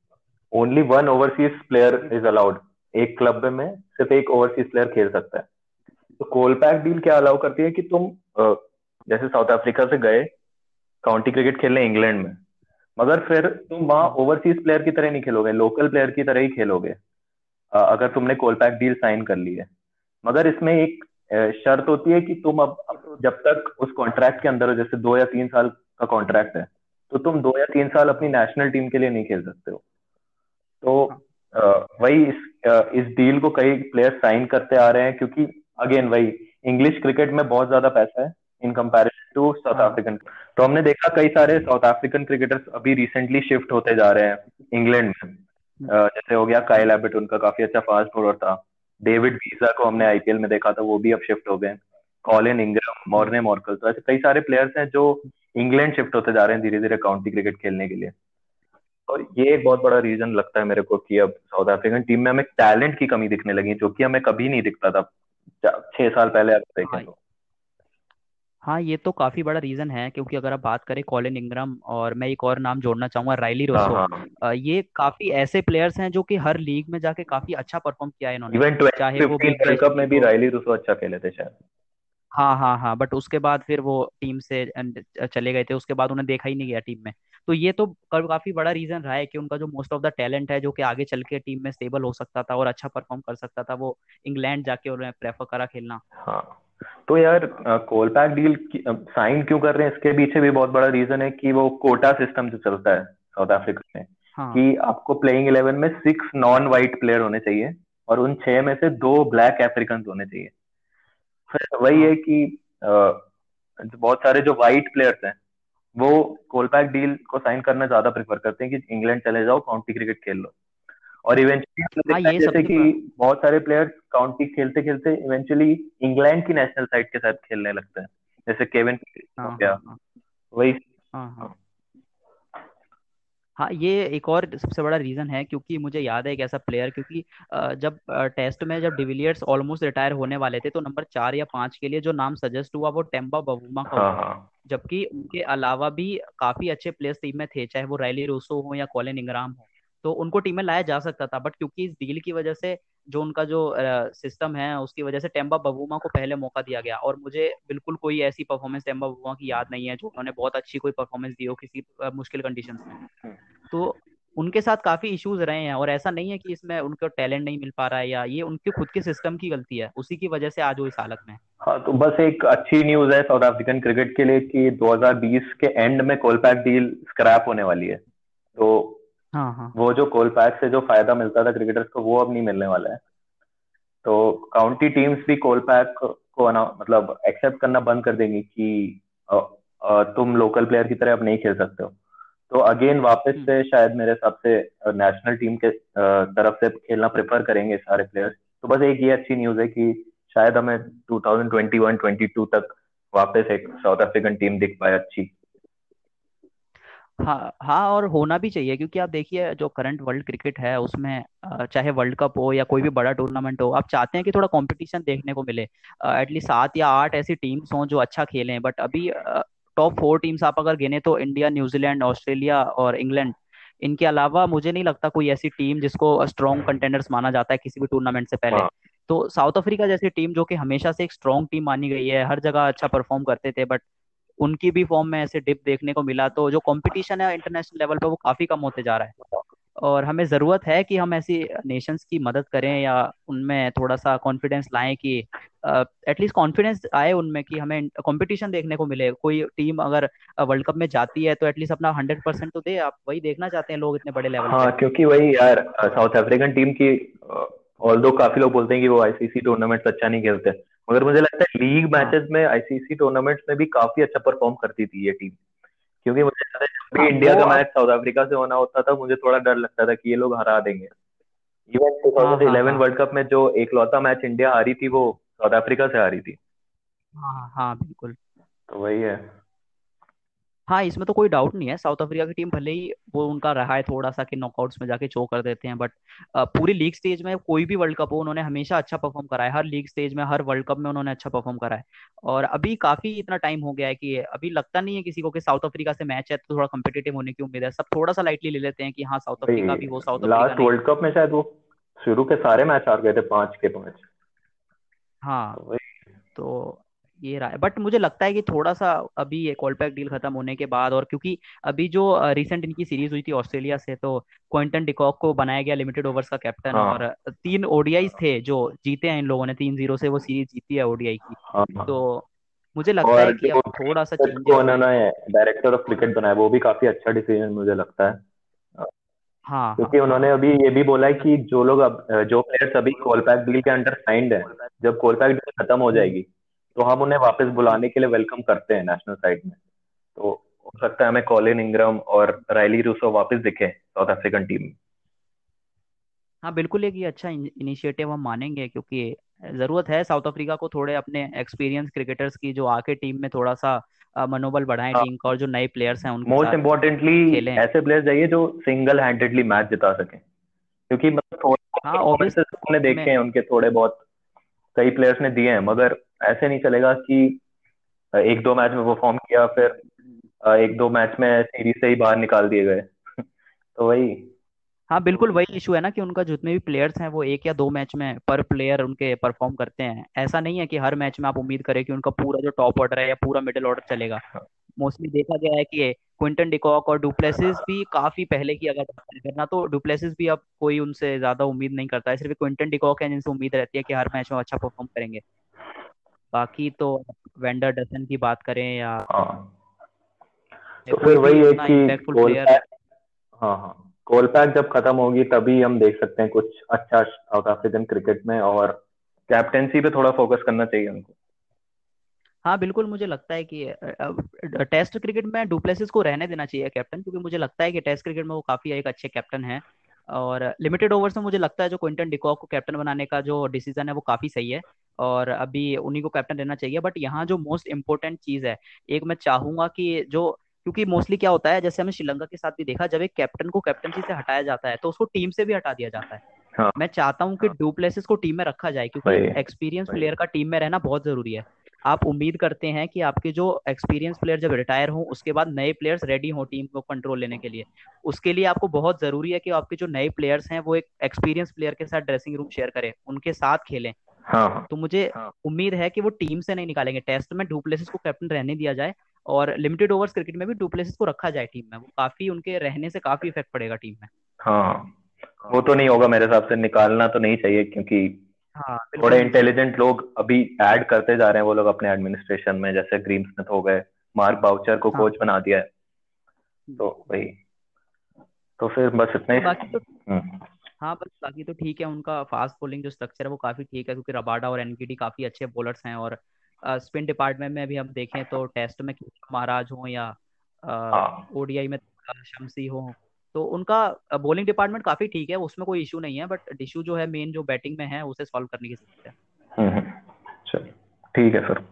only one overseas player is allowed एक क्लब में सिर्फ़ एक ओवरसीज प्लेयर खेल सकता है। तो कोलपैक डील क्या अलाउ करती है कि तुम जैसे साउथ अफ्रीका से गए काउंटी क्रिकेट खेलने इंग्लैंड में। मगर फिर तुम वहाँ ओवरसीज प्लेयर की तरह नहीं खेलोगे लोकल प्लेयर की तरह ही खेलोगे अगर तुमने कोलपैक डील साइन कर ली है। मगर इसमें एक शर्त होती है कि तुम अब जब तक उस कॉन्ट्रैक्ट के अंदर हो, जैसे दो या तीन साल का कॉन्ट्रैक्ट है तो तुम दो या तीन साल अपनी नेशनल टीम के लिए नहीं खेल सकते हो। तो वही इस इस डील को कई प्लेयर साइन करते आ रहे हैं, क्योंकि अगेन वही इंग्लिश क्रिकेट में बहुत ज़्यादा पैसा है। In comparison to South African तो हमने देखा कई सारे साउथ अफ्रीकन क्रिकेटर्स अभी रिसेंटली शिफ्ट होते जा रहे हैं इंग्लैंड में। जैसे हो गया काइल एबिट उनका काफ़ी अच्छा फास्ट बॉलर था। डेविड वीज़ा को हमने आईपीएल में देखा था वो भी अब शिफ्ट हो गए कॉलिन इंग्रम मॉर्ने मॉर्कल तो ऐसे कई सारे प्लेयर्स हैं जो इंग्लैंड शिफ्ट होते जा रहे हैं धीरे धीरे काउंटी क्रिकेट खेलने के लिए। और ये एक बहुत बड़ा रीजन लगता है मेरे को कि अब साउथ अफ्रीकन टीम में हमें टैलेंट की कमी दिखने लगी जो कि हमें कभी नहीं दिखता था। छह साल पहले आप देखें हाँ, तो। हाँ ये तो काफ़ी बड़ा रीजन है क्योंकि अगर आप बात करें कॉलिन इंग्रम और मैं एक और नाम जोड़ना चाहूँगा राइली रोसो हाँ, हाँ. ये काफ़ी ऐसे प्लेयर्स हैं जो कि हर लीग में जाके काफ़ी अच्छा परफॉर्म किया है इन्होंने चाहे वो वर्ल्ड कप में भी राइली रोसो अच्छा खेले थे शायद। हाँ हाँ हाँ बट उसके बाद फिर वो टीम से चले गए थे उसके बाद उन्हें देखा ही नहीं गया टीम में। तो ये तो काफ़ी बड़ा रीजन रहा है कि उनका जो मोस्ट ऑफ़ द टैलेंट है जो कि आगे चल के टीम में स्टेबल हो सकता था और अच्छा परफॉर्म कर सकता था वो इंग्लैंड जाके उन्हें प्रेफर करा खेलना। हाँ। तो यार कोलपैक डील साइन क्यों कर रहे हैं? इसके पीछे भी बहुत बड़ा रीजन है कि वो कोटा सिस्टम जो चलता है साउथ अफ्रीका में हाँ. कि आपको प्लेइंग इलेवन में सिक्स नॉन वाइट प्लेयर होने चाहिए और उन छह में से दो ब्लैक अफ्रीकन होने चाहिए। फिर वही है। कि आ, बहुत सारे जो वाइट प्लेयर्स हैं वो कोलपैक डील को साइन करना ज़्यादा प्रेफर करते हैं कि इंग्लैंड चले जाओ काउंटी क्रिकेट खेल लो। और इवेंचुअली हाँ ये जैसे कि बहुत सारे प्लेयर्स काउंटी खेलते खेलते इवेंचुअली इंग्लैंड की नेशनल साइड के साथ खेलने लगते हैं। जैसे केविन हाँ हो गया। हाँ वही। हाँ ये एक और सबसे बड़ा रीजन है क्योंकि मुझे याद है एक ऐसा प्लेयर क्योंकि जब टेस्ट में जब डिविलियर्स ऑलमोस्ट रिटायर होने वाले थे तो नंबर चार या पाँच के लिए जो नाम सजेस्ट हुआ वो टेम्बा बवुमा का हुआ हाँ। जबकि उनके अलावा भी काफ़ी अच्छे प्लेयर्स टीम में थे चाहे वो रैली रोसो हो या कॉलिन इंग्राम हो। तो उनको टीम में लाया जा सकता था बट क्योंकि इस डील की वजह से जो उनका जो सिस्टम है उसकी वजह से टेम्बा बबूमा को पहले मौका दिया गया। और मुझे बिल्कुल कोई ऐसी परफॉर्मेंस टेम्बा बवुमा की याद नहीं है जो उन्होंने बहुत अच्छी कोई परफॉर्मेंस दी हो किसी मुश्किल कंडीशंस में। तो उनके साथ काफ़ी इश्यूज़ रहे हैं और ऐसा नहीं है कि इसमें उनको टैलेंट नहीं मिल पा रहा है या ये उनके खुद के सिस्टम की गलती है उसी की वजह से आज वो इस हालत में हाँ। तो बस एक अच्छी न्यूज़ है साउथ अफ्रीकन क्रिकेट के लिए कि 2020 के एंड में कोलपैक डील स्क्रैप होने वाली है। तो हाँ हाँ। वो जो कोल पैक से जो फ़ायदा मिलता था क्रिकेटर्स को वो अब नहीं मिलने वाला है। तो काउंटी टीम्स भी कोलपैक को अना- मतलब एक्सेप्ट करना बंद कर देंगी कि तुम लोकल प्लेयर की तरह अब नहीं खेल सकते हो। तो अगेन वापस हम्म। से शायद मेरे हिसाब से नेशनल टीम के तरफ़ से खेलना प्रेफर करेंगे सारे प्लेयर्स तो बस एक ये अच्छी न्यूज़ है कि शायद हमें 2021-22 तक वापस एक साउथ अफ्रीकन टीम दिख पाए अच्छी। हाँ हाँ और होना भी चाहिए क्योंकि आप देखिए जो करंट वर्ल्ड क्रिकेट है उसमें अ, चाहे वर्ल्ड कप हो या कोई भी बड़ा टूर्नामेंट हो आप चाहते हैं कि थोड़ा कंपटीशन देखने को मिले। एटलीस्ट सात या आठ ऐसी टीम्स हों जो अच्छा खेलें बट अभी टॉप फोर टीम्स आप अगर गिने तो इंडिया न्यूजीलैंड ऑस्ट्रेलिया और इंग्लैंड इनके अलावा मुझे नहीं लगता कोई ऐसी टीम जिसको स्ट्रॉन्ग कंटेंडर्स माना जाता है किसी भी टूर्नामेंट से पहले। हाँ। तो साउथ अफ्रीका जैसी टीम जो कि हमेशा से एक स्ट्रॉन्ग टीम मानी गई है हर जगह अच्छा परफॉर्म करते थे बट उनकी भी फॉर्म में ऐसे डिप देखने को मिला तो जो कंपटीशन है इंटरनेशनल लेवल पे वो काफ़ी कम होते जा रहा है। और हमें ज़रूरत है कि हम ऐसी नेशंस की मदद करें या उनमें थोड़ा सा कॉन्फिडेंस लाएँ कि एटलीस्ट कॉन्फिडेंस आए उनमें कि हमें कंपटीशन देखने को मिले। कोई टीम अगर वर्ल्ड कप में जाती है तो एटलीस्ट अपना हंड्रेड परसेंट तो दे। आप वही देखना चाहते हैं लोग इतने बड़े लेवल हाँ क्योंकि वही यार साउथ अफ्रीकन टीम की ऑल काफ़ी लोग बोलते हैं कि वो आईसीसी टूर्नामेंट्स अच्छा नहीं खेलते मगर मुझे लगता है लीग हाँ। मैचेस में आईसीसी टूर्नामेंट्स में भी काफ़ी अच्छा परफॉर्म करती थी ये टीम क्योंकि मुझे लगता है जब भी हाँ इंडिया का मैच साउथ अफ्रीका से होना होता था मुझे थोड़ा डर लगता था कि ये लोग हरा देंगे। इवन टू थाउज़ेंड 2011 हाँ वर्ल्ड कप में जो एकलौता मैच इंडिया हारी थी वो साउथ अफ्रीका से हारी थी। हाँ हाँ हाँ बिल्कुल। तो वही है। हाँ इसमें तो कोई डाउट नहीं है। साउथ अफ्रीका की टीम भले ही वो उनका रहा है थोड़ा सा कि नॉकआउट्स में जाके चो कर देते हैं बट पूरी लीग स्टेज में कोई भी वर्ल्ड कप हो उन्होंने हमेशा अच्छा परफॉर्म करा है। हर लीग स्टेज में हर वर्ल्ड कप में उन्होंने अच्छा परफॉर्म करा है। और अभी काफ़ी इतना टाइम हो गया है कि अभी लगता नहीं है किसी को कि साउथ अफ्रीका से मैच है तो थोड़ा कम्पिटेटिव होने की उम्मीद है। सब थोड़ा सा लाइटली ले लेते हैं कि हाँ साउथ अफ्रीका भी वो South Africa last world cup में शायद वो शुरू के सारे मैच हार गए थे पाँच के पाँच हाँ। तो वही। तो ये रहा है। बट मुझे लगता है कि थोड़ा सा अभी ये कॉलपैक डील खत्म होने के बाद और क्योंकि अभी जो रिसेंट इनकी सीरीज़ हुई थी ऑस्ट्रेलिया से तो क्विंटन डिकॉक को बनाया गया लिमिटेड ओवर्स का कैप्टन और हाँ तीन ओडीआईस थे जो जीते हैं इन लोगों ने तीन ज़ीरो से वो सीरीज़ जीती है ओडीआई की। हाँ। तो मुझे लगता और है कि जो अब थोड़ा सा को उन्होंने डायरेक्टर ऑफ़ क्रिकेट बनाया वो भी काफ़ी अच्छा डिसीज़न मुझे लगता है। हाँ। क्योंकि उन्होंने अभी ये भी बोला है कि जो लोग अब जो प्लेयर्स अभी कोलपैक डील के अंडर साइंड है जब कोलपैक डील खत्म हो जाएगी तो हम उन्हें वापस बुलाने के लिए वेलकम करते हैं नेशनल साइड में। तो हो सकता है हमें कॉलिन इंग्रम और रायली रूसो वापस दिखे साउथ अफ्रीकन टीम में। हाँ बिल्कुल एक ये अच्छा इनिशिएटिव हम मानेंगे क्योंकि ज़रूरत है साउथ अफ्रीका को थोड़े अपने एक्सपीरियंस क्रिकेटर्स की जो आके टीम में थोड़ा सा मनोबल बढ़ाएँ हाँ। टीम का और जो नए प्लेयर्स हैं उनके मोस्ट इम्पोर्टेंटली ऐसे प्लेयर्स चाहिए जो सिंगल हैंडेडली मैच जिता सके। क्योंकि मतलब थोड़े हाँ देखे हैं उनके थोड़े बहुत कई प्लेयर्स ने दिए हैं मगर ऐसे नहीं चलेगा कि एक दो मैच में परफॉर्म किया फिर एक दो मैच में सीरीज़ से ही बाहर निकाल दिए गए। तो वही। हाँ बिल्कुल वही इशू है ना कि उनका जितने भी प्लेयर्स हैं वो एक या दो मैच में पर प्लेयर उनके परफॉर्म करते हैं। ऐसा नहीं है कि हर मैच में आप उम्मीद करें कि उनका पूरा जो टॉप ऑर्डर है या पूरा मिडिल ऑर्डर चलेगा। मोस्टली देखा गया है कि क्विंटन डिकॉक और डुप्लेसिस भी काफ़ी पहले की अगर करना तो डुप्लेसिस भी अब कोई उनसे ज़्यादा उम्मीद नहीं करता है। सिर्फ़ क्विंटन डिकॉक है जिनसे उम्मीद रहती है कि हर मैच में अच्छा परफॉर्म करेंगे। बाकी तो वेंडर डसन की बात करें या हाँ। तो फिर वही है कि प्लेयर हाँ हाँ। कोलपैक जब खत्म होगी तभी हम देख सकते हैं कुछ अच्छा साउथ अफ्रीकन क्रिकेट में और कैप्टेंसी पे थोड़ा फोकस करना चाहिए उनको। हाँ बिल्कुल मुझे लगता है कि टेस्ट क्रिकेट में डुप्लेसिस को रहने देना चाहिए कैप्टन, क्योंकि मुझे लगता है कि टेस्ट क्रिकेट में वो काफ़ी एक अच्छे कैप्टन है। और लिमिटेड ओवर्स में मुझे लगता है जो क्विंटन डिकॉक को कैप्टन बनाने का जो डिसीज़न है वो काफ़ी सही है और अभी उन्हीं को कैप्टन रहना चाहिए। बट यहाँ जो मोस्ट इंपॉर्टेंट चीज़ है, एक मैं चाहूँगा कि जो, क्योंकि मोस्टली क्या होता है, जैसे हमें श्रीलंका के साथ भी देखा, जब एक कैप्टन को कैप्टनसी से हटाया जाता है तो उसको टीम से भी हटा दिया जाता है। हाँ, मैं चाहता हूँ कि डुप्लेसिस को टीम में रखा जाए क्योंकि एक्सपीरियंस प्लेयर का टीम में रहना बहुत ज़रूरी है। आप उम्मीद करते हैं कि आपके जो एक्सपीरियंस प्लेयर जब रिटायर हो उसके बाद नए प्लेयर्स रेडी हो टीम को कंट्रोल लेने के लिए। उसके लिए आपको बहुत ज़रूरी है कि आपके जो नए प्लेयर्स हैं वो एक एक्सपीरियंस प्लेयर के साथ ड्रेसिंग रूम शेयर करें उनके साथ खेलें। हाँ, हाँ। तो मुझे हाँ, उम्मीद है कि वो टीम से नहीं निकालेंगे। टेस्ट में डुप्लेसिस को कैप्टन रहने दिया जाए और लिमिटेड ओवर्स क्रिकेट में भी डुप्लेसिस को रखा जाए टीम में। वो काफ़ी उनके रहने से काफ़ी इफ़ेक्ट पड़ेगा टीम में। हाँ। वो तो नहीं होगा मेरे हिसाब से निकालना तो नहीं चाहिए क्योंकि हाँ, थोड़े इंटेलिजेंट लोग अभी ऐड करते जा रहे हैं वो लोग अपने एडमिनिस्ट्रेशन में जैसे ग्रीन स्मिथ हो गए मार्क बाउचर को हाँ, कोच बना दिया है। तो वही। तो फिर बस इतना ही। बाकी तो हम्म। हाँ बस बाकी तो ठीक है उनका फास्ट बॉलिंग जो स्ट्रक्चर है वो काफ़ी ठीक है क्योंकि रबाडा और एनकेडी काफ़ी अच्छे बॉलर्स हैं और स्पिन डिपार्टमेंट में भी हम देखें तो टेस्ट में महाराज हो या ओडीआई में शमसी हो तो उनका बॉलिंग डिपार्टमेंट काफ़ी ठीक है उसमें कोई इशू नहीं है बट इशू जो है मेन जो बैटिंग में है उसे सॉल्व करने की ज़रूरत है हम्म, हम्म। ठीक है सर